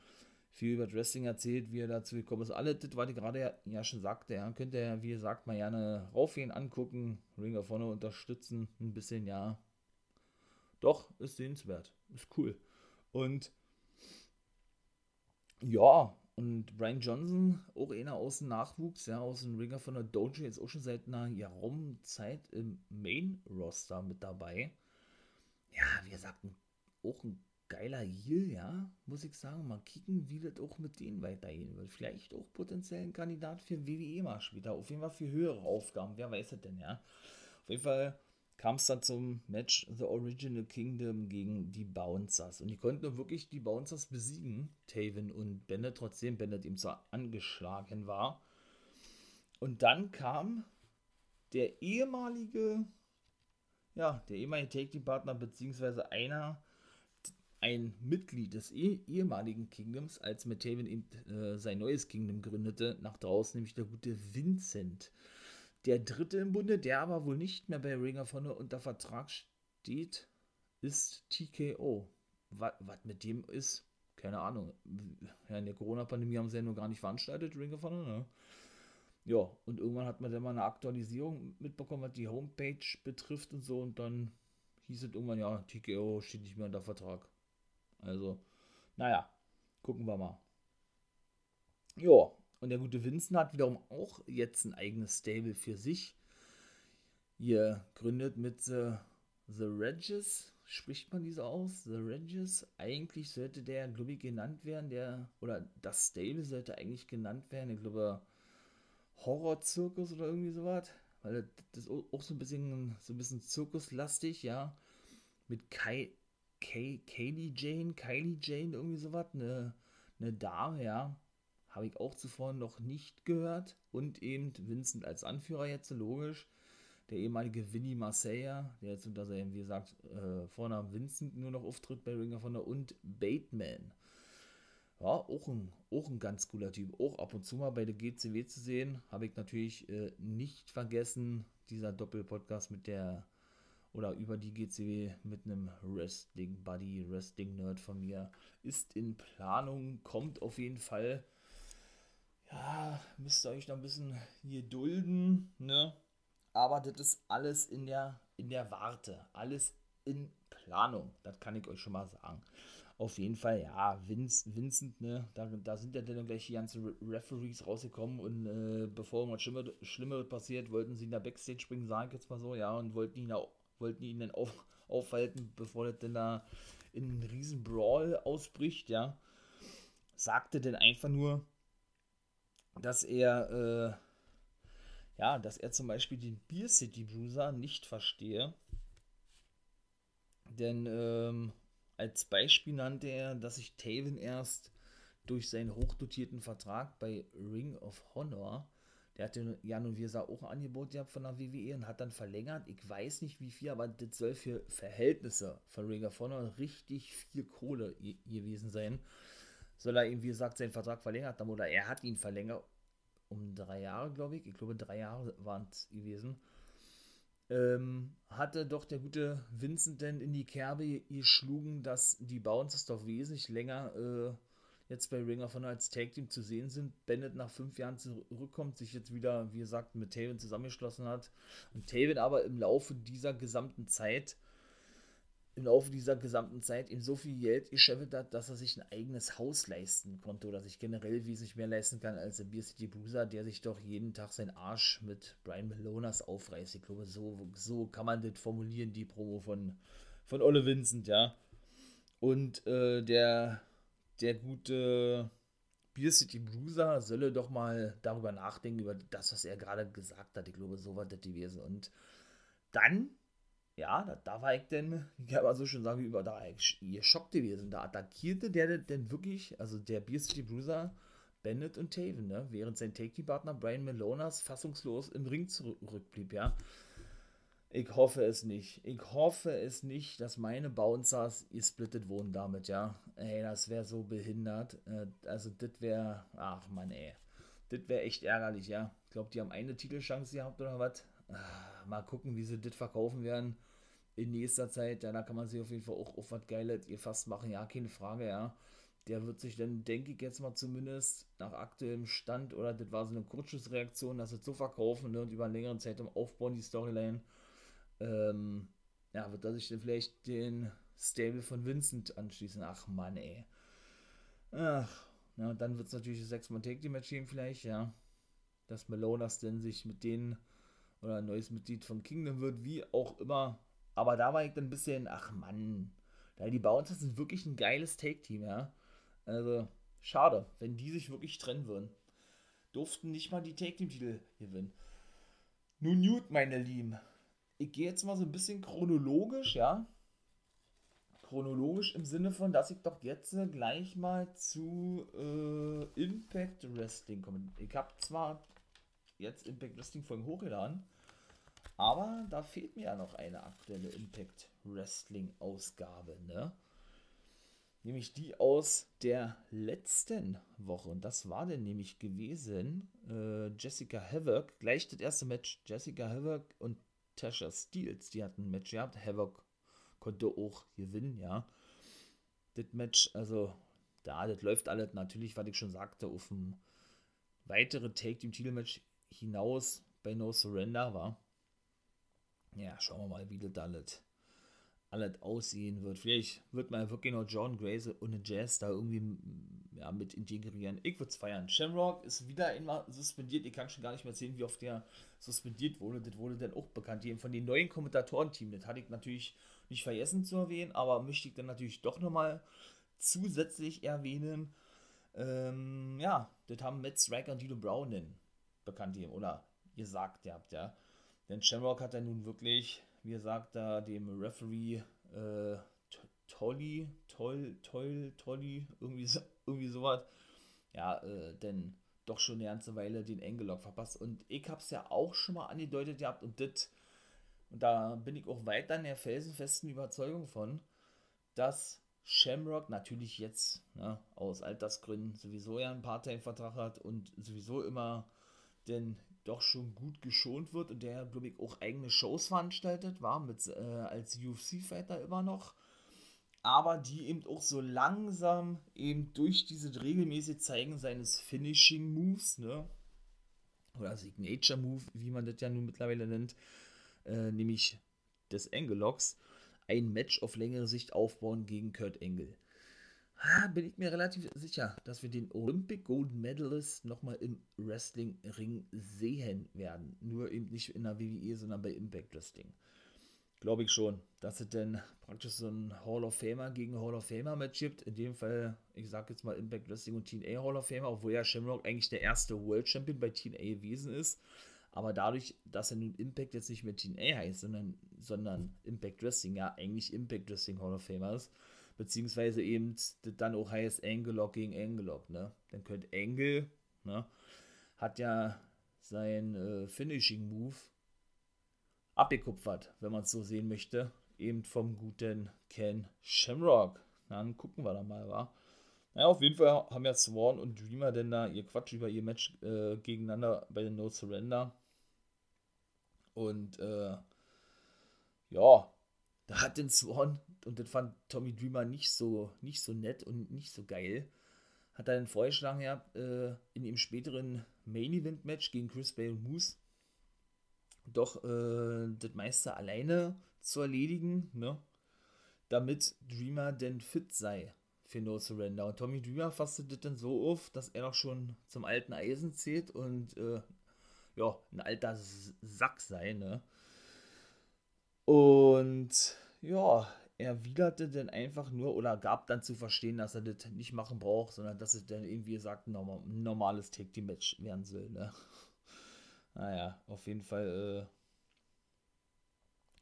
viel über Wrestling erzählt, wie er dazu gekommen ist. Alles, das, was ich gerade ja, ja, schon sagte, ja, könnt ihr, wie gesagt, mal gerne raufgehen, angucken, Ring of Honor unterstützen, ein bisschen, ja. Doch, ist sehenswert, ist cool. Und ja, und Brian Johnson, auch einer aus dem Nachwuchs, ja, aus dem Ringer von der Dojo, jetzt auch schon seit einer geraumen Zeit im Main-Roster mit dabei. Ja, wie gesagt, auch ein geiler Heal, ja, muss ich sagen. Mal kicken, wie das auch mit denen weitergehen wird. Vielleicht auch potenziell ein Kandidat für WWE mal später. Auf jeden Fall für höhere Aufgaben. Wer weiß es denn, ja. Auf jeden Fall kam es dann zum Match The Original Kingdom gegen die Bouncers. Und die konnten wirklich die Bouncers besiegen, Taven und Bennett, trotzdem Bennett ihm zwar angeschlagen war. Und dann kam der ehemalige, ja, der ehemalige Take-Team-Partner, beziehungsweise einer ein Mitglied des eh ehemaligen Kingdoms, als Metaven äh, sein neues Kingdom gründete, nach draußen, nämlich der gute Vincent. Der dritte im Bunde, der aber wohl nicht mehr bei Ring of Honor unter Vertrag steht, ist TKO. Was mit dem ist, keine Ahnung. Ja, in der Corona-Pandemie haben sie ja nur gar nicht veranstaltet, Ring of Honor, ne? Ja, und irgendwann hat man dann mal eine Aktualisierung mitbekommen, was die Homepage betrifft und so, und dann hieß es irgendwann, ja, TKO steht nicht mehr unter Vertrag. Also, naja, gucken wir mal. Ja, und der gute Vincent hat wiederum auch jetzt ein eigenes Stable für sich. Ihr gründet mit The, The Regis, spricht man diese aus? The Regis. Eigentlich sollte der, glaube ich, genannt werden, der, oder das Stable sollte eigentlich genannt werden, ich glaube, Horror-Zirkus oder irgendwie sowas. Weil das ist auch so ein bisschen, so ein bisschen zirkuslastig, ja. Mit Kai, Kay, Kaylee Jane, Kylie Jane, irgendwie sowas, eine, eine Dame, ja. Habe ich auch zuvor noch nicht gehört. Und eben Vincent als Anführer jetzt, logisch. Der ehemalige Vinny Marseilla, der jetzt unter seinem, wie gesagt, äh, Vornamen Vincent nur noch auftritt bei Ring of Honor. Und Bateman. Ja, auch ein, auch ein ganz cooler Typ. Auch ab und zu mal bei der GCW zu sehen. Habe ich natürlich äh, nicht vergessen, dieser Doppelpodcast mit der oder über die GCW mit einem Wrestling Buddy, Wrestling Nerd von mir ist in Planung, kommt auf jeden Fall. Ja, müsst ihr euch noch ein bisschen hier dulden, ne? Aber das ist alles in der, in der Warte, alles in Planung, das kann ich euch schon mal sagen. Auf jeden Fall, ja, Vince, Vincent, ne, da, da sind ja dann gleich die ganzen Referees rausgekommen und äh, bevor irgendwas Schlimmeres, passiert, wollten sie in der Backstage springen, sage ich jetzt mal so, ja, und wollten ihn wollten ihn dann auf, aufhalten, bevor das denn da in einen riesen Brawl ausbricht, ja. Sagte denn einfach nur, dass er, äh, ja, dass er zum Beispiel den Beer City Bruiser nicht verstehe. Denn ähm, als Beispiel nannte er, dass sich Taven erst durch seinen hochdotierten Vertrag bei Ring of Honor der hatte ja nun, wie gesagt, auch ein Angebot gehabt von der WWE und hat dann verlängert. Ich weiß nicht wie viel, aber das soll für Verhältnisse von Ring of Honor richtig viel Kohle gewesen sein. Soll er eben, wie gesagt, seinen Vertrag verlängert haben oder er hat ihn verlängert um drei Jahre, glaube ich. Ich glaube, drei Jahre waren es gewesen. Ähm, hatte doch der gute Vincent denn in die Kerbe geschlagen, dass die Bouncers doch wesentlich länger äh, jetzt bei Ring of Honor als Tag Team zu sehen sind. Bennett nach fünf Jahren zurückkommt, sich jetzt wieder, wie gesagt, mit Taven zusammengeschlossen hat. Und Taven aber im Laufe dieser gesamten Zeit, im Laufe dieser gesamten Zeit ihm so viel Geld gescheffelt hat, dass er sich ein eigenes Haus leisten konnte oder sich generell wesentlich mehr leisten kann als der Beer City Bruiser, der sich doch jeden Tag seinen Arsch mit Brian Malonas aufreißt. Ich glaube, so, so kann man das formulieren, die Promo von, von Olle Vincent, ja. Und äh, der der gute Beer City Bruiser solle doch mal darüber nachdenken, über das, was er gerade gesagt hat. Ich glaube, so war das gewesen. Und dann, ja, da, da war ich denn, ich kann mal so schon sagen, über da geschockt gewesen. Da attackierte der denn wirklich, also der Beer City Bruiser, Bennett und Taven, ne? während sein Take-Partner Brian Malonas fassungslos im Ring zurückblieb, ja. Ich hoffe es nicht. Ich hoffe es nicht, dass meine Bouncers gesplittet wurden damit, ja. Ey, das wäre so behindert. Äh, also, das wäre. Ach, Mann, ey. Das wäre echt ärgerlich, ja. Ich glaube, die haben eine Titelchance gehabt oder was. Ah, mal gucken, wie sie das verkaufen werden in nächster Zeit. Ja, da kann man sich auf jeden Fall auch auf was Geiles fast machen. Ja, keine Frage, ja. Der wird sich dann, denke ich jetzt mal zumindest, nach aktuellem Stand, oder das war so eine Kurzschussreaktion, dass sie so verkaufen ne, und über einen längeren Zeitraum aufbauen, die Storyline ähm, ja, wird er sich dann vielleicht den Stable von Vincent anschließen. Ach Mann, ey. Ach, na, dann wird es natürlich das sechs man take match geben, vielleicht, ja. Dass Melonas denn sich mit denen oder ein neues Mitglied von Kingdom wird, wie auch immer. Aber da war ich dann ein bisschen, ach Mann, die Bouncers sind wirklich ein geiles Take-Team, ja. Also, schade, wenn die sich wirklich trennen würden. Durften nicht mal die Take-Team-Titel gewinnen. Nun Newt, meine Lieben ich gehe jetzt mal so ein bisschen chronologisch, ja. Chronologisch im Sinne von, dass ich doch jetzt gleich mal zu äh, Impact Wrestling komme. Ich habe zwar jetzt Impact Wrestling Folgen hochgeladen, aber da fehlt mir ja noch eine aktuelle Impact Wrestling Ausgabe, ne? Nämlich die aus der letzten Woche. Und das war denn nämlich gewesen äh, Jessica Havoc. Gleich das erste Match. Jessica Havoc und Tasha Steels, die hatten ein Match gehabt. Havoc konnte auch gewinnen, ja. Das Match, also da, das läuft alles natürlich, was ich schon sagte, auf ein weitere Take-Team-Titelmatch hinaus bei No Surrender war. Ja, schauen wir mal, wie das alles, alles aussehen wird. Vielleicht wird man wirklich noch John Grace und Jazz da irgendwie ja, mit integrieren. Ich würde es feiern. Shamrock ist wieder einmal suspendiert. Ich kann schon gar nicht mehr sehen, wie oft der suspendiert wurde. Das wurde dann auch bekannt. Eben von den neuen Kommentatorenteam. Das hatte ich natürlich nicht vergessen zu erwähnen, aber möchte ich dann natürlich doch nochmal zusätzlich erwähnen. Ähm, ja, das haben Matt Striker und Dino Brown denn bekannt gegeben oder gesagt gehabt, ja. Denn Shamrock hat dann nun wirklich, wie gesagt, da dem Referee äh, Tolly, Toll, Toll, Tolly, irgendwie, so, irgendwie sowas, ja, äh, denn doch schon eine ganze Weile den Engelock verpasst. Und ich habe es ja auch schon mal angedeutet gehabt und das, und da bin ich auch weiter in der felsenfesten Überzeugung von, dass Shamrock natürlich jetzt ne, aus Altersgründen sowieso ja einen Part-Time-Vertrag hat und sowieso immer denn doch schon gut geschont wird und der, glaube ich, auch eigene Shows veranstaltet, war mit äh, als UFC-Fighter immer noch. Aber die eben auch so langsam eben durch diese regelmäßige Zeigen seines Finishing Moves, ne? Oder Signature Move, wie man das ja nun mittlerweile nennt, äh, nämlich des Engelocks, ein Match auf längere Sicht aufbauen gegen Kurt Engel. Bin ich mir relativ sicher, dass wir den Olympic Gold Medalist nochmal im Wrestling-Ring sehen werden. Nur eben nicht in der WWE, sondern bei Impact Wrestling. Glaube ich schon, dass es denn praktisch so ein Hall of Famer gegen Hall of Famer Match gibt. In dem Fall, ich sage jetzt mal Impact Wrestling und TNA Hall of Famer, obwohl ja Shamrock eigentlich der erste World Champion bei TNA gewesen ist. Aber dadurch, dass er nun Impact jetzt nicht mehr TNA heißt, sondern, sondern Impact Wrestling, ja eigentlich Impact Wrestling Hall of Famer ist, beziehungsweise eben dann auch heißt Angelock gegen Angelock, ne? Dann könnte Engel, ne, hat ja sein äh, Finishing Move abgekupfert, wenn man es so sehen möchte, eben vom guten Ken Shamrock. Dann gucken wir da mal, wa? Naja, auf jeden Fall haben ja Swan und Dreamer denn da ihr Quatsch über ihr Match äh, gegeneinander bei den No Surrender. Und äh, ja, da hat den Swan, und das fand Tommy Dreamer nicht so, nicht so nett und nicht so geil, hat er den vorgeschlagen gehabt, äh, in dem späteren Main Event Match gegen Chris Bay und Moose doch äh, das meiste alleine zu erledigen, ne? damit Dreamer denn fit sei für No Surrender. Und Tommy Dreamer fasste das dann so auf, dass er noch schon zum alten Eisen zählt und äh, ja, ein alter Sack sei, ne? Und ja, erwiderte dann einfach nur oder gab dann zu verstehen, dass er das nicht machen braucht, sondern dass es dann irgendwie sagt, ein normales Take Team Match werden soll, ne? Naja, auf jeden Fall,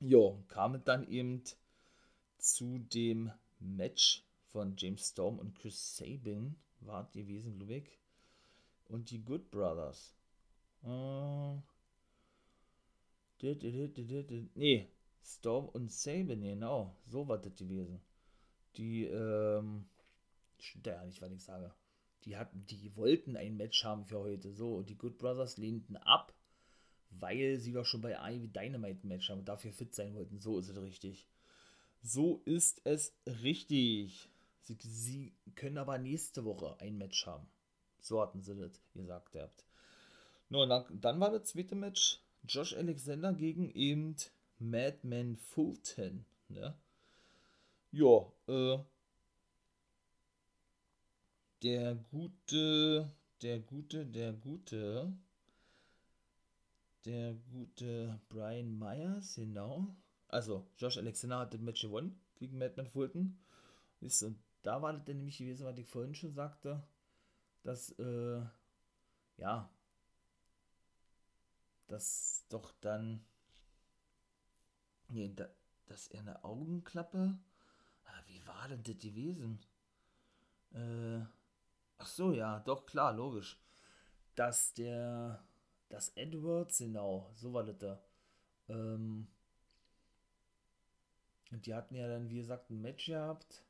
äh, jo, kam es dann eben zu dem Match von James Storm und Chris Sabin, war gewesen, glaube ich, und die Good Brothers. Äh, nee, Storm und Sabin, genau, so war das gewesen. Die, ähm, stimmt ja nicht, was ich sage. Die hatten, die wollten ein Match haben für heute, so, und die Good Brothers lehnten ab, weil sie doch schon bei Ivy Dynamite ein Match haben und dafür fit sein wollten. So ist es richtig. So ist es richtig. Sie, sie können aber nächste Woche ein Match haben. So hatten sie das gesagt gehabt. No, dann, dann war das zweite Match Josh Alexander gegen eben Madman Fulton. Ne? Ja, äh, der gute, der gute, der gute, der gute Brian Myers, genau. Also, Josh Alexander hat das Match gewonnen gegen Madman Fulton. Und da war das dann nämlich gewesen, was ich vorhin schon sagte, dass, äh, ja, dass doch dann, nee, da, dass er eine Augenklappe, ah, wie war denn das gewesen? Äh, ach so, ja, doch, klar, logisch. Dass der, dass Edwards, genau, so war das da, ähm, und die hatten ja dann, wie gesagt, ein Match gehabt.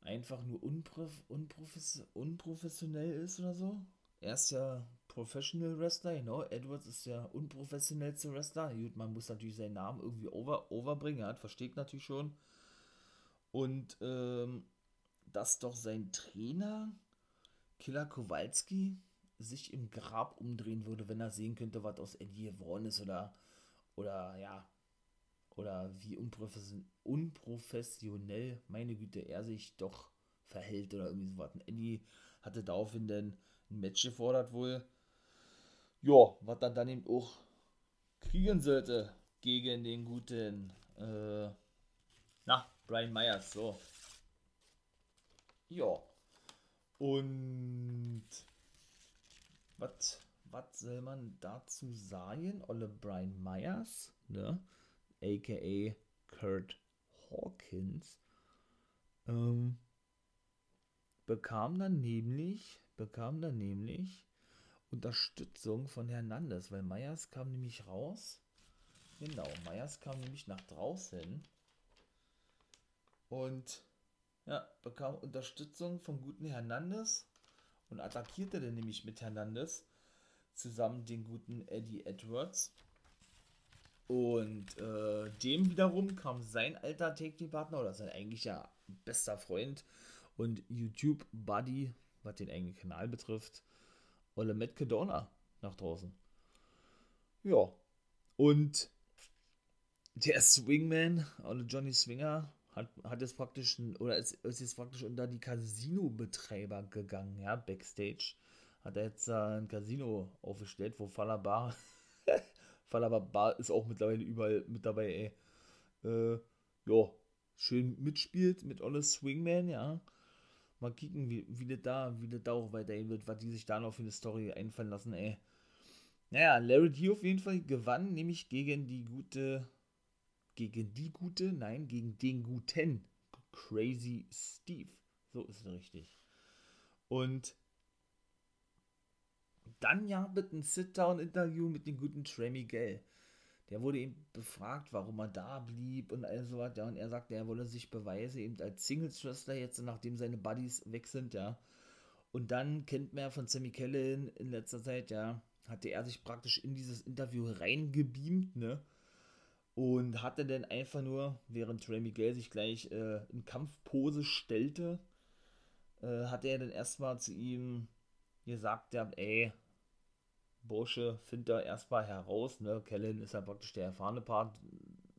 Einfach nur unprof unprofes unprofessionell ist oder so. Er ist ja Professional Wrestler, genau. Edwards ist ja unprofessionellste Wrestler. Gut, man muss natürlich seinen Namen irgendwie over overbringen. Er hat versteht natürlich schon. Und ähm, dass doch sein Trainer Killer Kowalski sich im Grab umdrehen würde, wenn er sehen könnte, was aus Eddie geworden ist oder oder ja, oder wie unprofession unprofessionell, meine Güte, er sich doch verhält oder irgendwie sowas. Und Eddie hatte daraufhin dann ein Match gefordert wohl. Ja, was dann dann eben auch kriegen sollte gegen den guten, äh, na, Brian Myers, so. Ja. Und was was soll man dazu sagen? Olle Brian Myers, ne? aka Kurt Hawkins, ähm, bekam dann nämlich bekam dann nämlich Unterstützung von Hernandez, weil Meyers kam nämlich raus. Genau, Meyers kam nämlich nach draußen und ja, bekam Unterstützung vom guten Hernandez und attackierte dann nämlich mit Hernandez zusammen den guten Eddie Edwards. Und äh, dem wiederum kam sein alter Take-Partner oder sein eigentlicher bester Freund und YouTube-Buddy, was den eigenen Kanal betrifft, Ole Matt Cadona nach draußen. Ja, und der Swingman, Ole Johnny Swinger, hat, hat jetzt praktisch, oder ist, ist jetzt praktisch unter die Casino-Betreiber gegangen, ja, Backstage. Hat er jetzt äh, ein Casino aufgestellt, wo Falabar, Falabar ist auch mittlerweile überall mit dabei, ey. Äh, ja, schön mitspielt mit Olle Swingman, ja. Mal kicken, wie, wie das da, wie das da auch weiterhin wird, was die sich da noch für eine Story einfallen lassen, ey. Naja, Larry D auf jeden Fall gewann, nämlich gegen die gute gegen die Gute, nein, gegen den Guten. Crazy Steve. So ist es richtig. Und dann ja mit einem Sit-Down-Interview mit dem guten Trey Miguel. Der wurde eben befragt, warum er da blieb und all so was. Ja, und er sagte, er wolle sich beweisen, eben als Singles-Wrestler jetzt, nachdem seine Buddies weg sind, ja. Und dann kennt man ja von Sammy Kellen in letzter Zeit, ja, hatte er sich praktisch in dieses Interview reingebeamt, ne? und hatte dann einfach nur, während Trey Miguel sich gleich äh, in Kampfpose stellte, äh, hat er dann erstmal zu ihm gesagt, ja, ey, Bursche, find da erstmal heraus, ne, Kellen ist ja praktisch der erfahrene Part,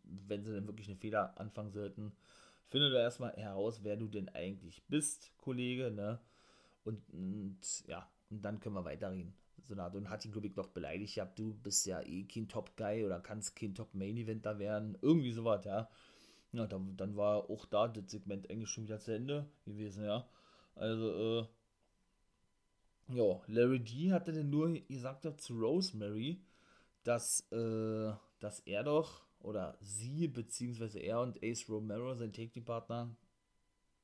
wenn sie dann wirklich eine Fehler anfangen sollten, finde da erstmal heraus, wer du denn eigentlich bist, Kollege, ne, und, und ja, und dann können wir weiterreden so eine Art und hat ihn, glaube ich, noch beleidigt. Ja, du bist ja eh kein Top-Guy oder kannst kein Top-Main-Eventer werden. Irgendwie sowas, ja. Ja, dann, dann war auch da das Segment eigentlich schon wieder zu Ende gewesen, ja. Also, äh, ja, Larry D hatte denn nur gesagt zu Rosemary, dass, äh, dass er doch, oder sie, beziehungsweise er und Ace Romero, sein Take-Partner,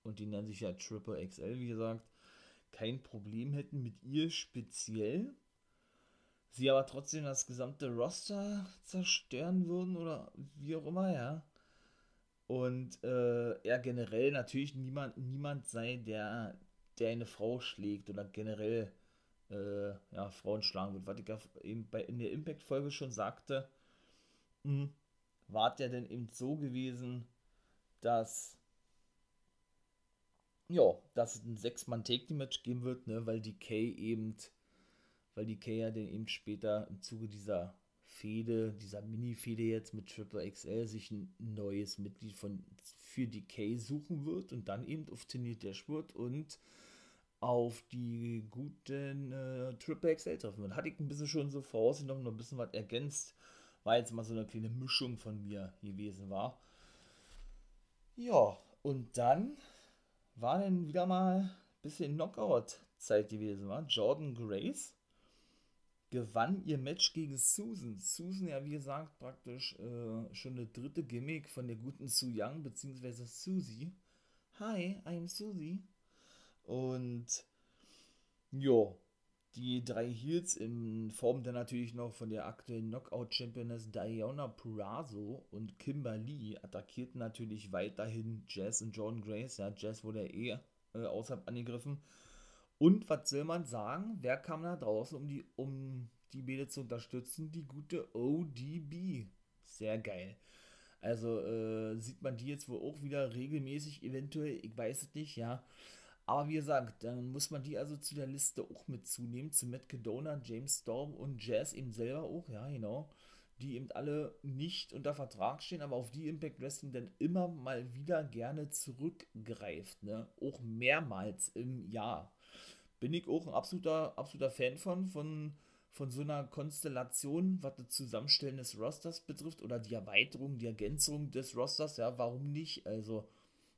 und die nennen sich ja Triple XL, wie gesagt, kein Problem hätten mit ihr speziell sie aber trotzdem das gesamte Roster zerstören würden oder wie auch immer, ja. Und äh, er generell natürlich niemand, niemand sei, der, der eine Frau schlägt oder generell äh, ja, Frauen schlagen wird. Was ich ja eben bei, in der Impact-Folge schon sagte, hm, war der denn eben so gewesen, dass ja, dass es ein Sechs-Mann-Take-Match geben wird, ne, weil die Kay eben weil die Kay ja dann eben später im Zuge dieser Fehde, dieser Mini-Fehde jetzt mit Triple XL sich ein neues Mitglied von für die Kay suchen wird und dann eben auf Tiny Dashwood und auf die guten äh, Triple XL treffen wird. Hatte ich ein bisschen schon so vorausgenommen, noch ein bisschen was ergänzt. War jetzt mal so eine kleine Mischung von mir gewesen war. Ja, und dann war dann wieder mal ein bisschen Knockout-Zeit gewesen, war. Jordan Grace gewann ihr Match gegen Susan. Susan, ja, wie gesagt, praktisch äh, schon eine dritte Gimmick von der guten Su Young, beziehungsweise Susie. Hi, I'm Susie. Und ja, die drei Heels in Form dann natürlich noch von der aktuellen Knockout-Championess Diana Purazo und Kimberly attackierten natürlich weiterhin Jazz und John Grace. Ja, Jazz wurde eh äh, außerhalb angegriffen. Und was soll man sagen? Wer kam da draußen, um die, um die Mädel zu unterstützen? Die gute ODB. Sehr geil. Also äh, sieht man die jetzt wohl auch wieder regelmäßig, eventuell, ich weiß es nicht, ja. Aber wie gesagt, dann muss man die also zu der Liste auch mit zunehmen, zu Matt Cadona, James Storm und Jazz eben selber auch, ja, genau. Die eben alle nicht unter Vertrag stehen, aber auf die Impact Wrestling dann immer mal wieder gerne zurückgreift, ne? Auch mehrmals im Jahr bin ich auch ein absoluter, absoluter Fan von, von, von so einer Konstellation, was das Zusammenstellen des Rosters betrifft oder die Erweiterung, die Ergänzung des Rosters, ja, warum nicht? Also,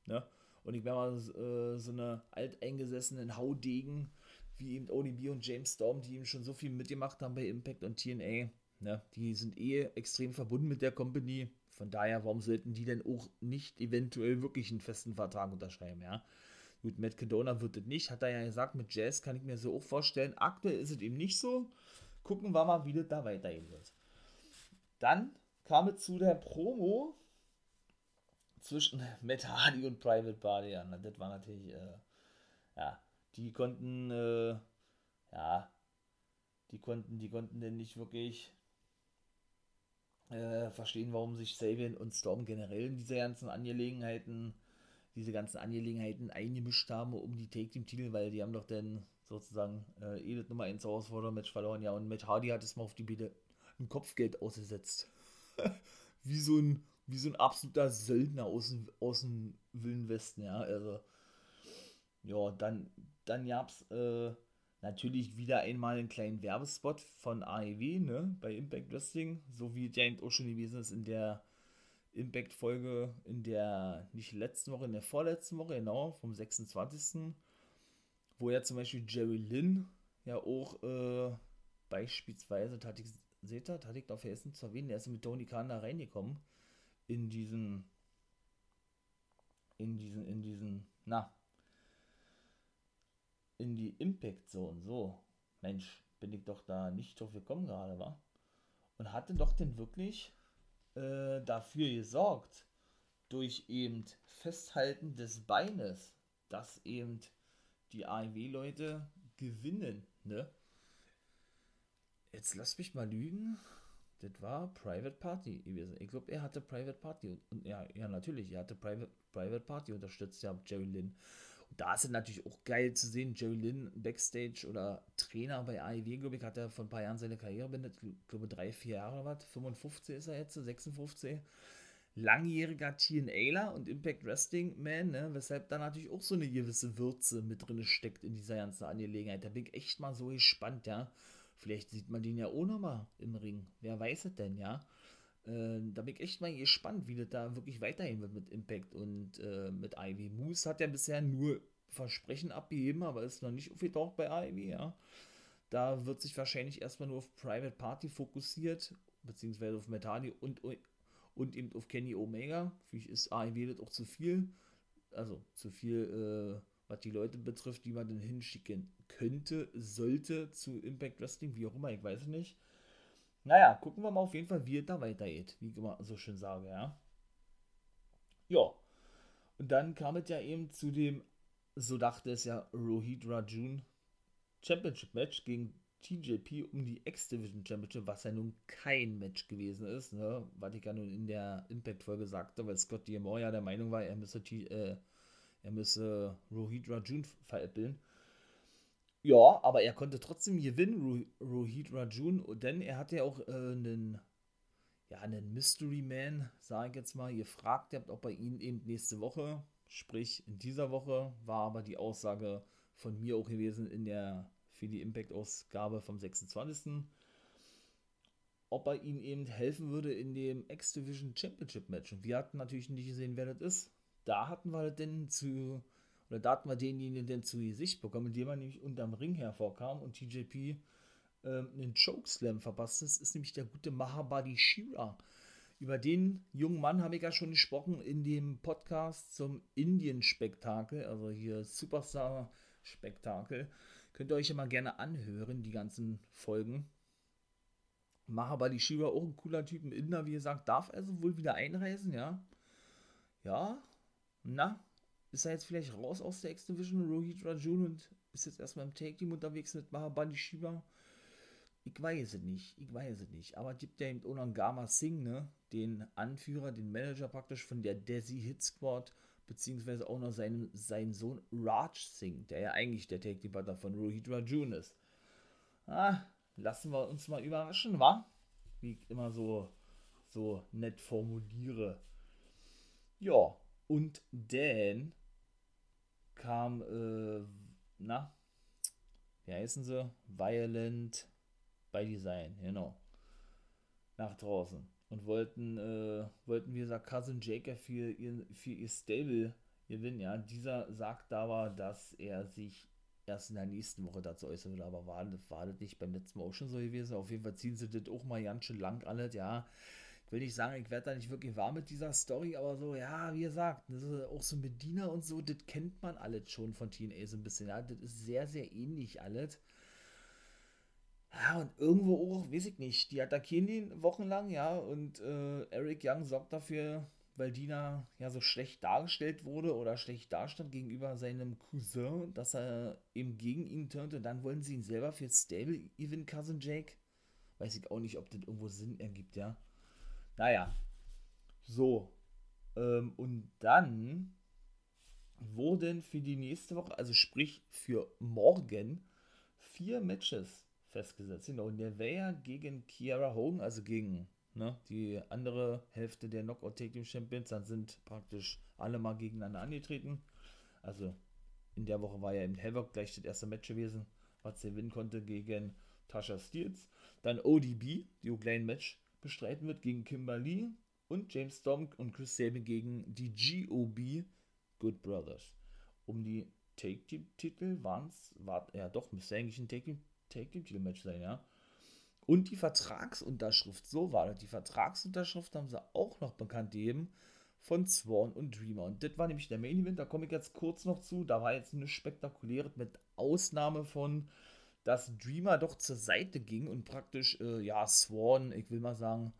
ne? Und ich wäre mal äh, so eine alteingesessenen Haudegen wie eben ODB und James Storm, die eben schon so viel mitgemacht haben bei Impact und TNA. Ne? Die sind eh extrem verbunden mit der Company. Von daher, warum sollten die denn auch nicht eventuell wirklich einen festen Vertrag unterschreiben, ja? Gut, Matt Cadona wird es nicht, hat er ja gesagt, mit Jazz kann ich mir so auch vorstellen. Aktuell ist es eben nicht so. Gucken wir mal, wie das da weitergehen wird. Dann kam es zu der Promo zwischen Matt Hardy und Private Party an. Das war natürlich, äh, ja, die konnten, äh, ja, die konnten, die konnten denn nicht wirklich äh, verstehen, warum sich Sabian und Storm generell in diese ganzen Angelegenheiten diese ganzen Angelegenheiten eingemischt haben um die Take Team Titel, weil die haben doch dann sozusagen äh, Edith Nummer 1 Herausforderer-Match verloren, ja, und Matt Hardy hat es mal auf die Bitte ein Kopfgeld ausgesetzt. wie so ein wie so ein absoluter Söldner aus dem, aus dem Wilden Westen, ja, also ja, dann dann gab's äh, natürlich wieder einmal einen kleinen Werbespot von AEW, ne, bei Impact Wrestling, so wie der auch schon gewesen ist in der Impact-Folge in der, nicht letzten Woche, in der vorletzten Woche, genau, vom 26. Wo ja zum Beispiel Jerry Lynn ja auch äh, beispielsweise, ich, seht ihr, ich noch vergessen zu erwähnen, der ist mit Tony Khan da reingekommen. In diesen, in diesen, in diesen, na, in die Impact Zone, so. Mensch, bin ich doch da nicht drauf gekommen gerade, war. Und hatte doch denn wirklich äh, dafür gesorgt, durch eben Festhalten des Beines, dass eben die AEW-Leute gewinnen, ne? Jetzt lass mich mal lügen. Das war Private Party gewesen. Ich glaube, er hatte Private Party. Und, ja, ja, natürlich, er hatte Private, Private Party unterstützt, ja, Jerry Lynn da ist es natürlich auch geil zu sehen, Jerry Lynn Backstage oder Trainer bei AEW, glaube ich, hat er vor ein paar Jahren seine Karriere beendet, ich glaube drei, vier Jahre was, 55 ist er jetzt, 56. Langjähriger TNAler und Impact Wrestling Man, ne, weshalb da natürlich auch so eine gewisse Würze mit drin steckt in dieser ganzen Angelegenheit. Da bin ich echt mal so gespannt, ja. Vielleicht sieht man den ja auch nochmal im Ring. Wer weiß es denn, ja. Äh, da bin ich echt mal gespannt, wie das da wirklich weitergehen wird mit Impact und äh, mit Ivy. Moose hat ja bisher nur Versprechen abgegeben, aber ist noch nicht aufgetaucht bei Ivy, ja. Da wird sich wahrscheinlich erstmal nur auf Private Party fokussiert, beziehungsweise auf Metali und, und eben auf Kenny Omega. Für mich ist AEW das auch zu viel. Also zu viel, äh, was die Leute betrifft, die man dann hinschicken könnte, sollte zu Impact Wrestling, wie auch immer, ich weiß nicht. Naja, gucken wir mal auf jeden Fall, wie es da weitergeht, wie ich immer so schön sage, ja. Ja. Und dann kam es ja eben zu dem, so dachte es ja, Rohit Rajun Championship Match gegen TJP um die X-Division Championship, was ja nun kein Match gewesen ist, ne? was ich ja nun in der Impact-Folge sagte, weil Scott D'Amore ja der Meinung war, er müsse, T äh, er müsse Rohit Rajun veräppeln. Ja, aber er konnte trotzdem gewinnen, Rohit Rajun, denn er hatte ja auch äh, einen, ja, einen Mystery Man, sage ich jetzt mal, gefragt, ob er ihn eben nächste Woche, sprich in dieser Woche, war aber die Aussage von mir auch gewesen in der für die Impact-Ausgabe vom 26. Ob er ihm eben helfen würde in dem X-Division Championship Match. Und wir hatten natürlich nicht gesehen, wer das ist. Da hatten wir denn zu oder da hatten wir denjenigen denn zu Gesicht bekommen, indem er nämlich unterm Ring hervorkam und TJP ähm, einen Chokeslam verpasst ist, ist nämlich der gute Mahabadi Shira. Über den jungen Mann habe ich ja schon gesprochen in dem Podcast zum Indien-Spektakel, also hier Superstar-Spektakel. Könnt ihr euch ja mal gerne anhören, die ganzen Folgen. Mahabali Shiva, auch ein cooler Typ, ein Inder, wie gesagt, darf also wohl wieder einreisen, ja. Ja, na, ist er jetzt vielleicht raus aus der X-Division, Rohit Rajun, und ist jetzt erstmal im Take-Team unterwegs mit Mahabali Shiva? Ich weiß es nicht, ich weiß es nicht. Aber gibt ja eben Onangama Singh, ne? Den Anführer, den Manager praktisch von der Desi Hit Squad, beziehungsweise auch noch seinen, seinen Sohn Raj Singh, der ja eigentlich der Take Team Partner von Rohit Rajun ist. Ah, lassen wir uns mal überraschen, wa? Wie ich immer so, so nett formuliere. Ja, und dann kam, äh, na, wie heißen sie? Violent by Design, genau. Nach draußen. Und wollten, äh, wollten, wie gesagt, Cousin Jacob für ihr, für ihr Stable gewinnen. Ja, dieser sagt aber, dass er sich erst in der nächsten Woche dazu äußern will. Aber war, war das nicht beim letzten Mal auch schon so gewesen? Auf jeden Fall ziehen sie das auch mal ganz schön lang alles, ja will ich sagen, ich werde da nicht wirklich warm mit dieser Story, aber so, ja, wie gesagt, auch so Medina und so, das kennt man alles schon von TNA so ein bisschen. Ja, das ist sehr, sehr ähnlich alles. Ja, und irgendwo auch, weiß ich nicht, die attackieren ihn wochenlang, ja, und äh, Eric Young sorgt dafür, weil Dina ja so schlecht dargestellt wurde oder schlecht dastand gegenüber seinem Cousin, dass er eben gegen ihn turnte. Dann wollen sie ihn selber für Stable even Cousin Jake. Weiß ich auch nicht, ob das irgendwo Sinn ergibt, ja. Naja. So. Ähm, und dann wurden für die nächste Woche, also sprich für morgen, vier Matches festgesetzt. Genau, Nevea gegen Kiara Hogan, also gegen ne, die andere Hälfte der Knockout Tag Team Champions. Dann sind praktisch alle mal gegeneinander angetreten. Also in der Woche war ja im Havoc gleich das erste Match gewesen, was sie gewinnen konnte gegen Tasha Steels. Dann ODB, die kleinen Match bestreiten wird gegen Kimberly und James Storm und Chris Sabin gegen die GOB Good Brothers. Um die Take Team Titel waren es, war, ja doch, müsste eigentlich ein Take Team Take Team Titel Match sein, ja. Und die Vertragsunterschrift, so war das. Die Vertragsunterschrift haben sie auch noch bekannt gegeben von Swan und Dreamer. Und das war nämlich der Main Event, da komme ich jetzt kurz noch zu. Da war jetzt eine spektakuläre, mit Ausnahme von, dass Dreamer doch zur Seite ging und praktisch, äh, ja, Swan, ich will mal sagen,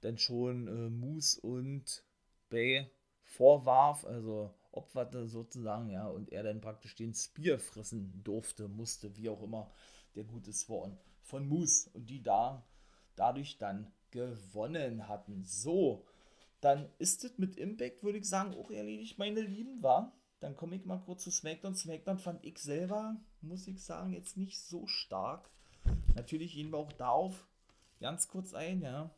dann schon äh, Moose und Bay vorwarf, also opferte sozusagen, ja, und er dann praktisch den Spear fressen durfte, musste, wie auch immer, der gute Swan von Moose und die da dadurch dann gewonnen hatten. So, dann ist es mit Impact, würde ich sagen, auch erledigt, meine Lieben, war. Dann komme ich mal kurz zu SmackDown. SmackDown fand ich selber, muss ich sagen, jetzt nicht so stark. Natürlich gehen wir auch darauf ganz kurz ein, ja.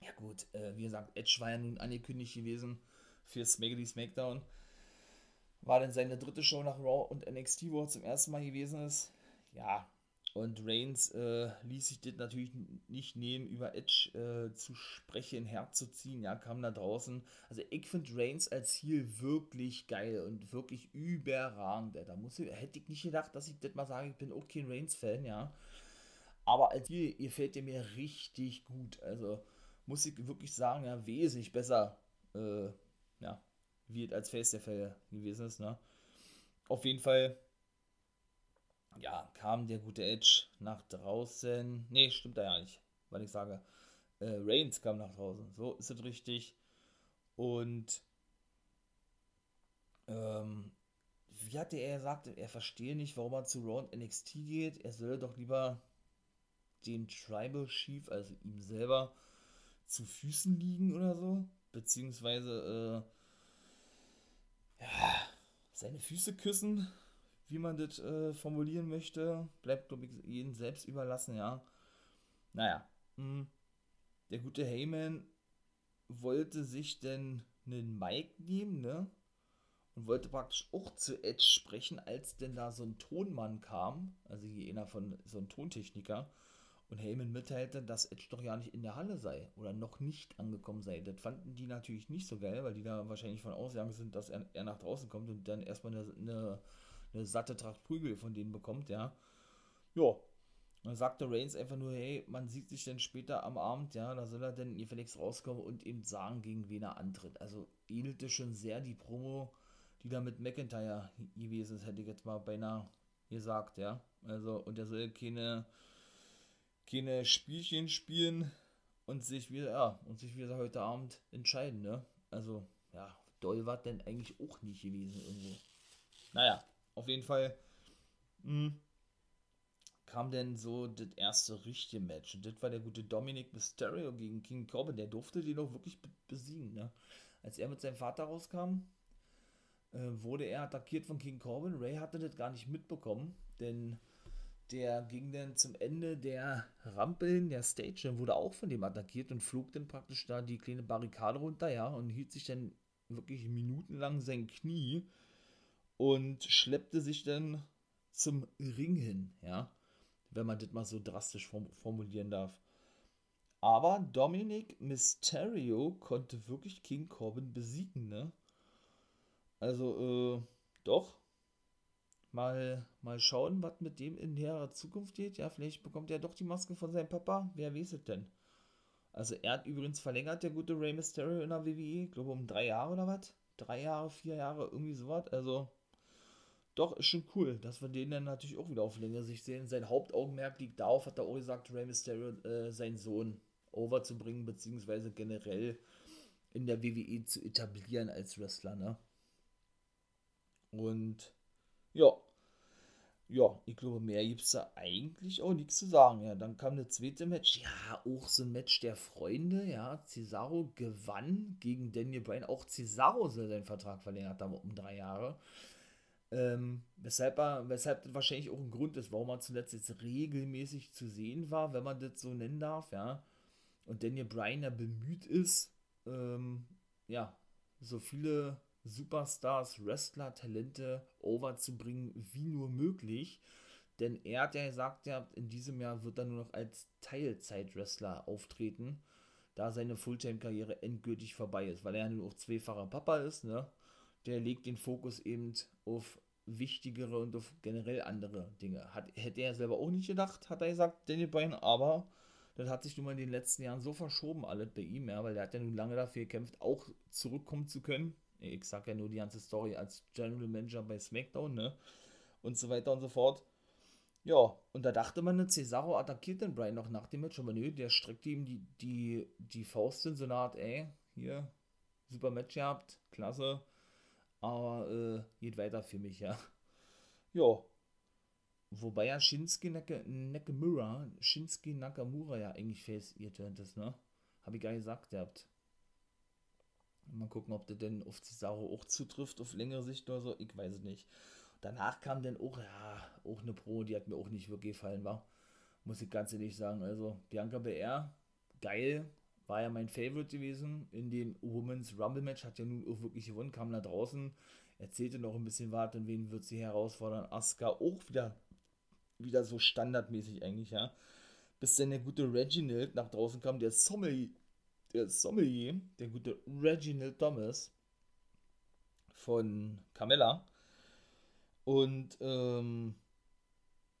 Ja gut, äh, wie gesagt, Edge war ja nun angekündigt gewesen für Smackity SmackDown. War dann seine dritte Show nach Raw und NXT, wo er zum ersten Mal gewesen ist. Ja, und Reigns äh, ließ sich das natürlich nicht nehmen, über Edge äh, zu sprechen, herzuziehen. Ja, kam da draußen. Also ich finde Reigns als Ziel wirklich geil und wirklich überragend. Da muss ich, hätte ich nicht gedacht, dass ich das mal sage, ich bin auch kein Reigns-Fan, ja. Aber als Ziel gefällt er mir richtig gut. Also muss ich wirklich sagen, ja, wesentlich besser, äh, ja, wie es als Face der Fälle gewesen ist, ne. Auf jeden Fall ja, kam der gute Edge nach draußen. Ne, stimmt da ja nicht, weil ich sage, äh, Reigns kam nach draußen. So ist es richtig. Und ähm, wie hatte er gesagt, er verstehe nicht, warum er zu Raw und NXT geht. Er solle doch lieber dem Tribal Chief, also ihm selber, zu Füßen liegen oder so. Beziehungsweise, äh, ja, seine Füße küssen wie man das äh, formulieren möchte, bleibt, glaube ich, jedem selbst überlassen, ja. Naja, mh. Hm. der gute Heyman wollte sich denn einen Mic nehmen, ne? Und wollte praktisch auch zu Edge sprechen, als denn da so ein Tonmann kam, also einer von so einem Tontechniker, und Heyman mitteilte, dass Edge doch ja nicht in der Halle sei oder noch nicht angekommen sei. Das fanden die natürlich nicht so geil, weil die da wahrscheinlich von ausgegangen sind, dass er, er nach draußen kommt und dann erstmal eine, eine eine satte Tracht Prügel von denen bekommt, ja. Ja. Dann sagte Reigns einfach nur, hey, man sieht sich dann später am Abend, ja, da soll er dann gefälligst rauskommen und eben sagen, gegen wen er antritt. Also ähnelte schon sehr die Promo, die da mit McIntyre gewesen ist, hätte ich jetzt mal beinahe gesagt, ja. Also, und er soll keine, keine Spielchen spielen und sich wieder, ja, und sich wieder heute Abend entscheiden, ne? Also, ja, doll war denn eigentlich auch nicht gewesen irgendwo. Naja, auf jeden Fall mh, hm, kam denn so das erste richtige Match. Und das war der gute Dominic Mysterio gegen King Corbin. Der durfte den auch wirklich besiegen. Ne? Als er mit seinem Vater rauskam, äh, wurde er attackiert von King Corbin. Ray hatte das gar nicht mitbekommen, denn der ging dann zum Ende der Rampeln der Stage und wurde auch von dem attackiert und flog dann praktisch da die kleine Barrikade runter, ja, und hielt sich dann wirklich minutenlang sein Knie und schleppte sich dann zum Ring hin, ja, wenn man das mal so drastisch formulieren darf. Aber Dominic Mysterio konnte wirklich King Corbin besiegen, ne? Also, äh, doch. Mal, mal schauen, was mit dem in näherer Zukunft geht. Ja, vielleicht bekommt er doch die Maske von seinem Papa. Wer weiß es denn? Also er hat übrigens verlängert, der gute Rey Mysterio in der WWE, ich glaube um drei Jahre oder was? Drei Jahre, vier Jahre, irgendwie sowas. Also doch, ist schon cool, dass wir den dann natürlich auch wieder auf längere Sicht sehen. Sein Hauptaugenmerk liegt darauf, hat er auch gesagt, Rey Mysterio, äh, seinen Sohn overzubringen, beziehungsweise generell in der WWE zu etablieren als Wrestler, ne? Und ja, ja, ich glaube, mehr gibt es da eigentlich auch nichts zu sagen. Ja, dann kam das zweite Match. Ja, auch so ein Match der Freunde. Ja, Cesaro gewann gegen Daniel Bryan. Auch Cesaro soll seinen Vertrag verlängert haben um drei Jahre. Ähm, weshalb, er, weshalb das wahrscheinlich auch ein Grund ist, warum er zuletzt jetzt regelmäßig zu sehen war, wenn man das so nennen darf. Ja, und Daniel Bryan ja bemüht ist, ähm, ja, so viele Superstars, Wrestler, Talente overzubringen, wie nur möglich. Denn er hat ja gesagt, ja, in diesem Jahr wird er nur noch als Teilzeit-Wrestler auftreten, da seine Fulltime-Karriere endgültig vorbei ist, weil er ja nur auch zweifacher Papa ist, ne? Der legt den Fokus eben auf wichtigere und auf generell andere Dinge. Hat, hätte er selber auch nicht gedacht, hat er gesagt, Daniel Bryan, aber das hat sich nun mal in den letzten Jahren so verschoben, alles bei ihm, ja, weil er hat ja nun lange dafür gekämpft, auch zurückkommen zu können ich sag ja nur die ganze Story als General Manager bei SmackDown, ne? Und so weiter und so fort. Ja, und da dachte man, ne, Cesaro attackiert den Brian noch nach dem Match, aber nö, der streckte ihm die, die, die Faust in so eine Art, ey, hier, super Match gehabt, klasse, aber äh, geht weiter für mich, ja. Ja. Wobei ja Shinsuke Naka, Nakamura, Shinsuke Nakamura ja eigentlich face ihr ist, ne? Hab ich gar gesagt, ihr habt. Mal gucken, ob der denn auf Cesaro auch zutrifft auf längere Sicht oder so. Ich weiß es nicht. Danach kam dann auch, ja, auch eine Pro, die hat mir auch nicht wirklich gefallen, war. Muss ich ganz ehrlich sagen. Also, Bianca BR, geil. War ja mein Favorite gewesen in den Women's Rumble Match. Hat ja nun auch wirklich gewonnen. Kam da draußen, erzählte noch ein bisschen was. Und wen wird sie herausfordern? Asuka auch wieder, wieder so standardmäßig eigentlich, ja. Bis dann der gute Reginald nach draußen kam, der Sommelier der Sommelier, der gute Reginald Thomas von Camilla. Und ähm,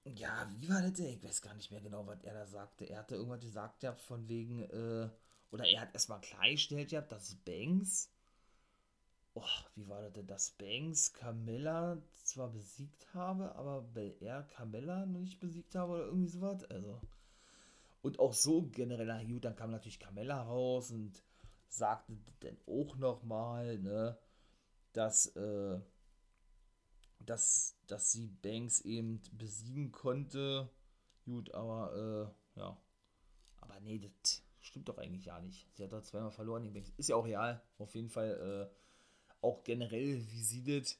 ja, wie war das? Ich weiß gar nicht mehr genau, was er da sagte. Er hatte irgendwas gesagt ja von wegen, äh, oder er hat erstmal klargestellt ja, dass Banks, oh, wie war das denn, dass Banks Camilla zwar besiegt habe, aber Air Camilla noch nicht besiegt habe oder irgendwie sowas. Also, und auch so generell, gut, dann kam natürlich Carmella raus und sagte dann auch nochmal, ne, dass, äh, dass, dass sie Banks eben besiegen konnte. Gut, aber, äh, ja. Aber nee, das stimmt doch eigentlich ja nicht. Sie hat da zweimal verloren. Ist ja auch real. Auf jeden Fall, äh, auch generell, wie sie das,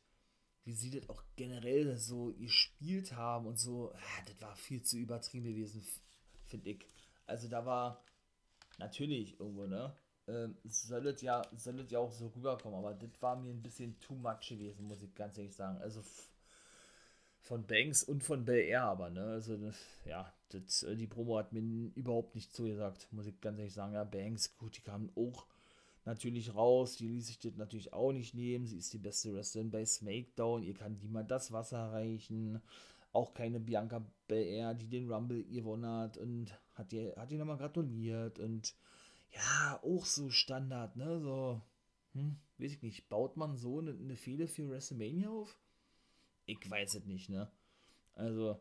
wie sie das auch generell so gespielt haben und so, ah, das war viel zu übertrieben gewesen, finde ich. Also da war natürlich irgendwo, ne? Ähm, soll es ja, ja auch so rüberkommen, aber das war mir ein bisschen too much gewesen, muss ich ganz ehrlich sagen. Also von Banks und von Bel Air aber, ne? Also, ja, das, äh, die Promo hat mir überhaupt nicht zugesagt, muss ich ganz ehrlich sagen. Ja, Banks, gut, die kamen auch natürlich raus, die ließ sich das natürlich auch nicht nehmen. Sie ist die beste Wrestlerin bei SmackDown, ihr kann niemand das Wasser reichen auch keine Bianca Belair, die den Rumble gewonnen hat und hat ihr, hat ihr nochmal gratuliert und ja, auch so Standard, ne, so, hm, weiß ich nicht, baut man so eine, eine Fehde für WrestleMania auf? Ich weiß es nicht, ne, also,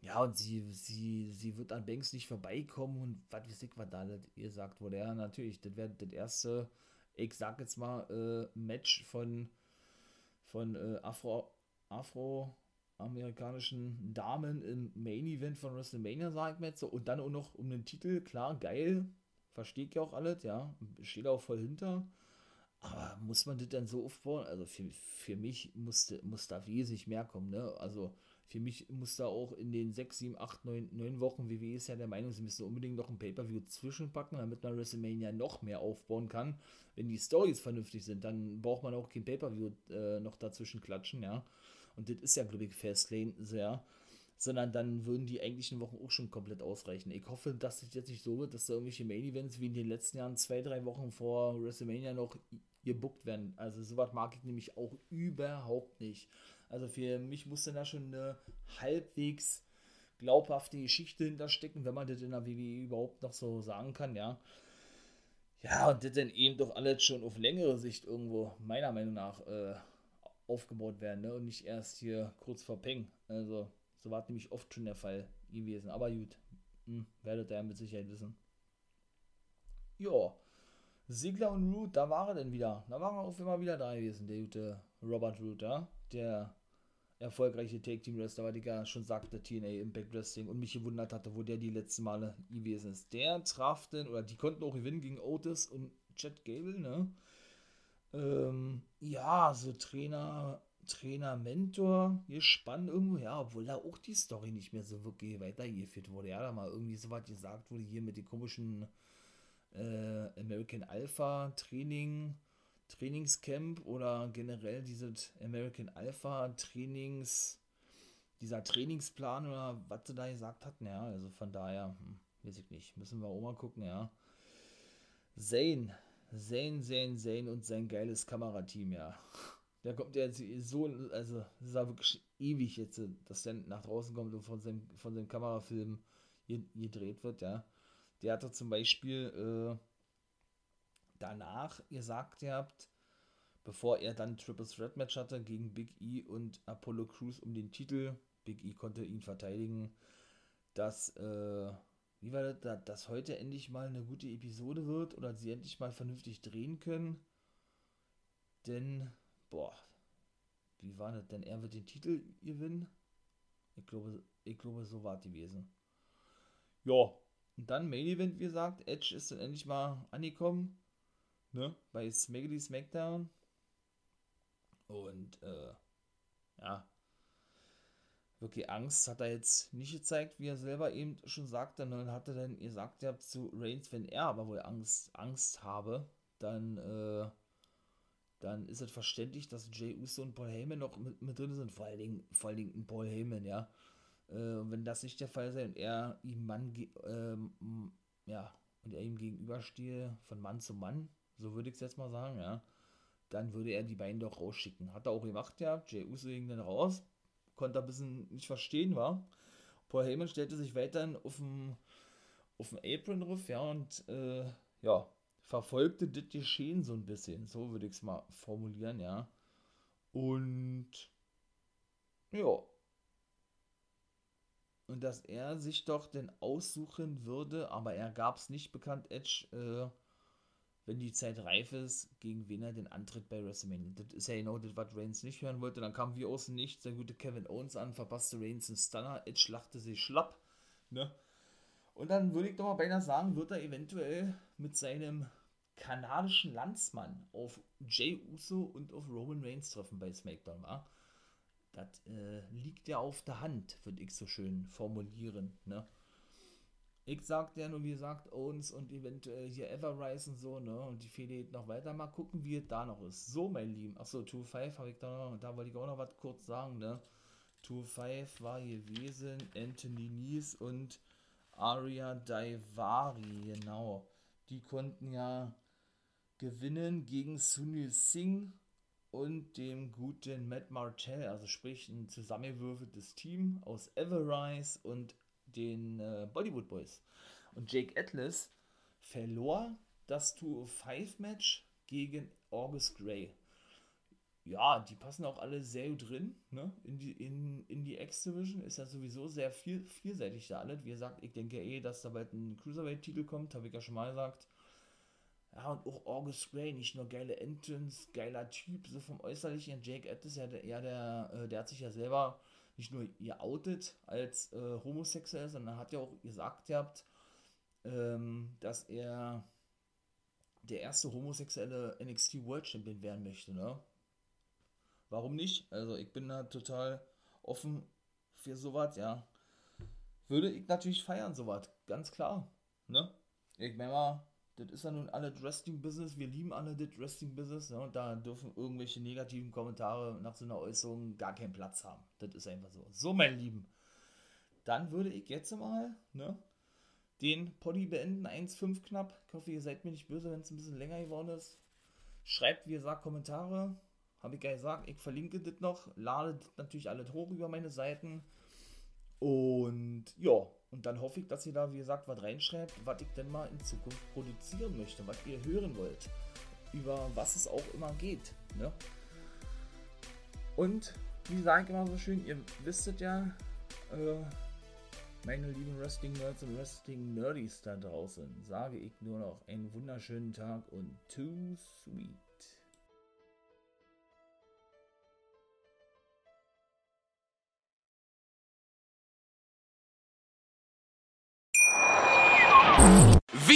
ja, und sie, sie, sie wird an Banks nicht vorbeikommen und was weiß ich, was da ihr sagt wurde, ja, natürlich, das wäre das erste, ich sag jetzt mal, äh, Match von, von äh, Afro, Afro, amerikanischen Damen im Main Event von WrestleMania, sag ich mir jetzt so. Und dann auch noch um den Titel, klar, geil. Verstehe ich ja auch alles, ja. Steht auch voll hinter. Aber muss man das dann so aufbauen? Also für, für mich musste, muss da wesentlich mehr kommen, ne? Also für mich muss da auch in den 6, 7, 8, 9, 9 Wochen, WWE ist ja der Meinung, sie müssen unbedingt noch ein Pay-Per-View zwischenpacken, damit man WrestleMania noch mehr aufbauen kann. Wenn die Stories vernünftig sind, dann braucht man auch kein Pay-Per-View äh, noch dazwischen klatschen, ja und das ist ja, glaube ich, Fastlane sehr, sondern dann würden die eigentlichen Wochen auch schon komplett ausreichen. Ich hoffe, dass es jetzt nicht so wird, dass da irgendwelche Main Events wie in den letzten Jahren zwei, drei Wochen vor WrestleMania noch gebuckt werden. Also sowas mag ich nämlich auch überhaupt nicht. Also für mich muss dann da schon eine halbwegs glaubhafte Geschichte hinterstecken, wenn man das in der WWE überhaupt noch so sagen kann, ja. Ja, und das dann eben doch alles schon auf längere Sicht irgendwo, meiner Meinung nach, äh, aufgebaut werden, ne? Und nicht erst hier kurz vor Peng. Also, so war nämlich oft schon der Fall gewesen. Aber gut, hm, werdet ihr mit Sicherheit wissen. Ja, Sigler und Root, da war er denn wieder. Da war er auf immer wieder da gewesen, der gute Robert Root, ja? Der erfolgreiche Take-Team-Wrestler, weil ich ja schon sagte, TNA Impact Wrestling und mich gewundert hatte, wo der die letzten Male gewesen ist. Der traf denn, oder die konnten auch gewinnen gegen Otis und Chad Gable, ne? Ähm, ja, so Trainer, Trainer, Mentor, gespannt irgendwo, ja, obwohl da auch die Story nicht mehr so wirklich weitergeführt wurde. Ja, da mal irgendwie so was gesagt wurde hier mit den komischen äh, American Alpha Training, Trainingscamp oder generell dieses American Alpha Trainings, dieser Trainingsplan oder was sie da gesagt hatten, ja, also von daher, hm, weiß ich nicht, müssen wir auch mal gucken, ja. Zane, Zane, Zane, Zane und sein geiles Kamerateam, ja. Der kommt ja so, also es ist ja wirklich ewig jetzt, dass der nach draußen kommt und von seinem, von seinem Kamerafilm gedreht wird, ja. Der hatte zum Beispiel äh, danach gesagt, ihr habt, bevor er dann Triple Threat Match hatte gegen Big E und Apollo Crews um den Titel, Big E konnte ihn verteidigen, dass, äh, wie war das, dass heute endlich mal eine gute Episode wird oder sie endlich mal vernünftig drehen können. Denn, boah, wie war das denn? Er wird den Titel gewinnen? Ich glaube, ich glaube, so war es gewesen. Ja, und dann Main Event, wie gesagt, Edge ist dann endlich mal angekommen, ne, bei Smaggly Smackdown. Und, äh, ja, wirklich Angst hat er jetzt nicht gezeigt, wie er selber eben schon sagte. Und dann hat er dann gesagt, ja, zu Reigns, wenn er aber wohl Angst, Angst habe, dann, äh, dann ist es verständlich, dass Jay Uso und Paul Heyman noch mit, mit drin sind. Vor allen Dingen, vor allen Dingen Paul Heyman, ja. Äh, wenn das nicht der Fall sei und er ihm Mann, ähm, ja, und er ihm gegenüberstehe von Mann zu Mann, so würde ich es jetzt mal sagen, ja, dann würde er die beiden doch rausschicken. Hat er auch gemacht, ja. Jay Uso ging dann raus, konnte ein bisschen nicht verstehen, war. Paul Heyman stellte sich weiterhin auf dem, auf dem Apron drauf, ja, und äh, ja, verfolgte das Geschehen so ein bisschen, so würde ich es mal formulieren, ja. Und ja, und dass er sich doch denn aussuchen würde, aber er gab es nicht bekannt, Edge, äh, wenn die Zeit reif ist, gegen wen er den antritt bei WrestleMania. Das ist ja genau das, was Reigns nicht hören wollte. Dann kam wie außen nicht der gute Kevin Owens an, verpasste Reigns einen Stunner, Edge lachte sich schlapp, ne? Und dann würde ich doch mal beinahe sagen, wird er eventuell mit seinem kanadischen Landsmann auf Jay Uso und auf Roman Reigns treffen bei SmackDown, war. Das äh, liegt ja auf der Hand, würde ich so schön formulieren. Ne? Ich sagte ja nur, wie gesagt, Owens und eventuell hier Everrise und so, ne? Und die Fehde geht noch weiter. Mal gucken, wie es da noch ist. So, mein Lieben. Achso, 2-5 habe ich da noch, da wollte ich auch noch was kurz sagen, ne? 2-5 war gewesen, Anthony Nies und Aria Daivari, genau. Die konnten ja gewinnen gegen Sunil Singh und dem guten Matt Martell, also sprich ein zusammengewürfeltes Team aus Everrise und den äh, Bollywood Boys. Und Jake Atlas verlor das 2-5-Match gegen August Gray. Ja, die passen auch alle sehr gut drin, ne? In die, in, in die X-Division ist ja sowieso sehr viel, vielseitig da alles. Wie gesagt, ich denke eh, dass da bald ein Cruiserweight-Titel kommt, habe ich ja schon mal gesagt. Ja, und auch August Gray, nicht nur geile Entrance, geiler Typ, so vom Äußerlichen. Jake Atlas, ja, der, der, äh, der hat sich ja selber nicht nur geoutet als äh, homosexuell, sondern hat ja auch gesagt gehabt, ähm, dass er der erste homosexuelle NXT World Champion werden möchte, ne? Warum nicht? Also ich bin da total offen für sowas, ja. Würde ich natürlich feiern, sowas, ganz klar, ne? Ich meine mal, das ist ja nun alle Wrestling-Business, wir lieben alle das Wrestling-Business, ne? und da dürfen irgendwelche negativen Kommentare nach so einer Äußerung gar keinen Platz haben. Das ist einfach so. So, mein Lieben, dann würde ich jetzt mal ne, den Poddy beenden, 1,5 knapp. Ich hoffe, ihr seid mir nicht böse, wenn es ein bisschen länger geworden ist. Schreibt, wie ihr sagt, Kommentare. Habe ich ja gesagt, ich verlinke das noch, lade natürlich alles hoch über meine Seiten. Und ja, Und dann hoffe ich, dass ihr da, wie gesagt, was reinschreibt, was ich denn mal in Zukunft produzieren möchte, was ihr hören wollt. Über was es auch immer geht. Ne? Und wie sage ich immer so schön, ihr wisstet ja, äh, meine lieben Wrestling-Nerds und Wrestling-Nerdies da draußen, sage ich nur noch einen wunderschönen Tag und too sweet.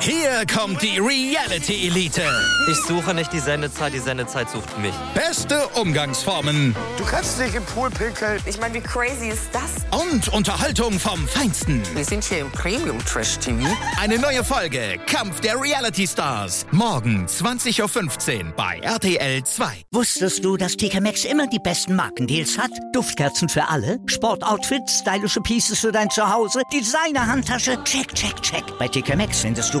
Hier kommt die Reality Elite. Ich suche nicht die Sendezeit, die Sendezeit sucht mich. Beste Umgangsformen. Du kannst nicht im Pool pinkeln. Ich meine, wie crazy ist das? Und Unterhaltung vom Feinsten. Wir sind hier im Premium Trash TV. Eine neue Folge Kampf der Reality Stars. Morgen 20.15 Uhr bei RTL 2. Wusstest du, dass TK Maxx immer die besten Markendeals hat? Duftkerzen für alle, Sportoutfits, stylische Pieces für dein Zuhause, Designer-Handtasche, check, check, check. Bei TK Maxx findest du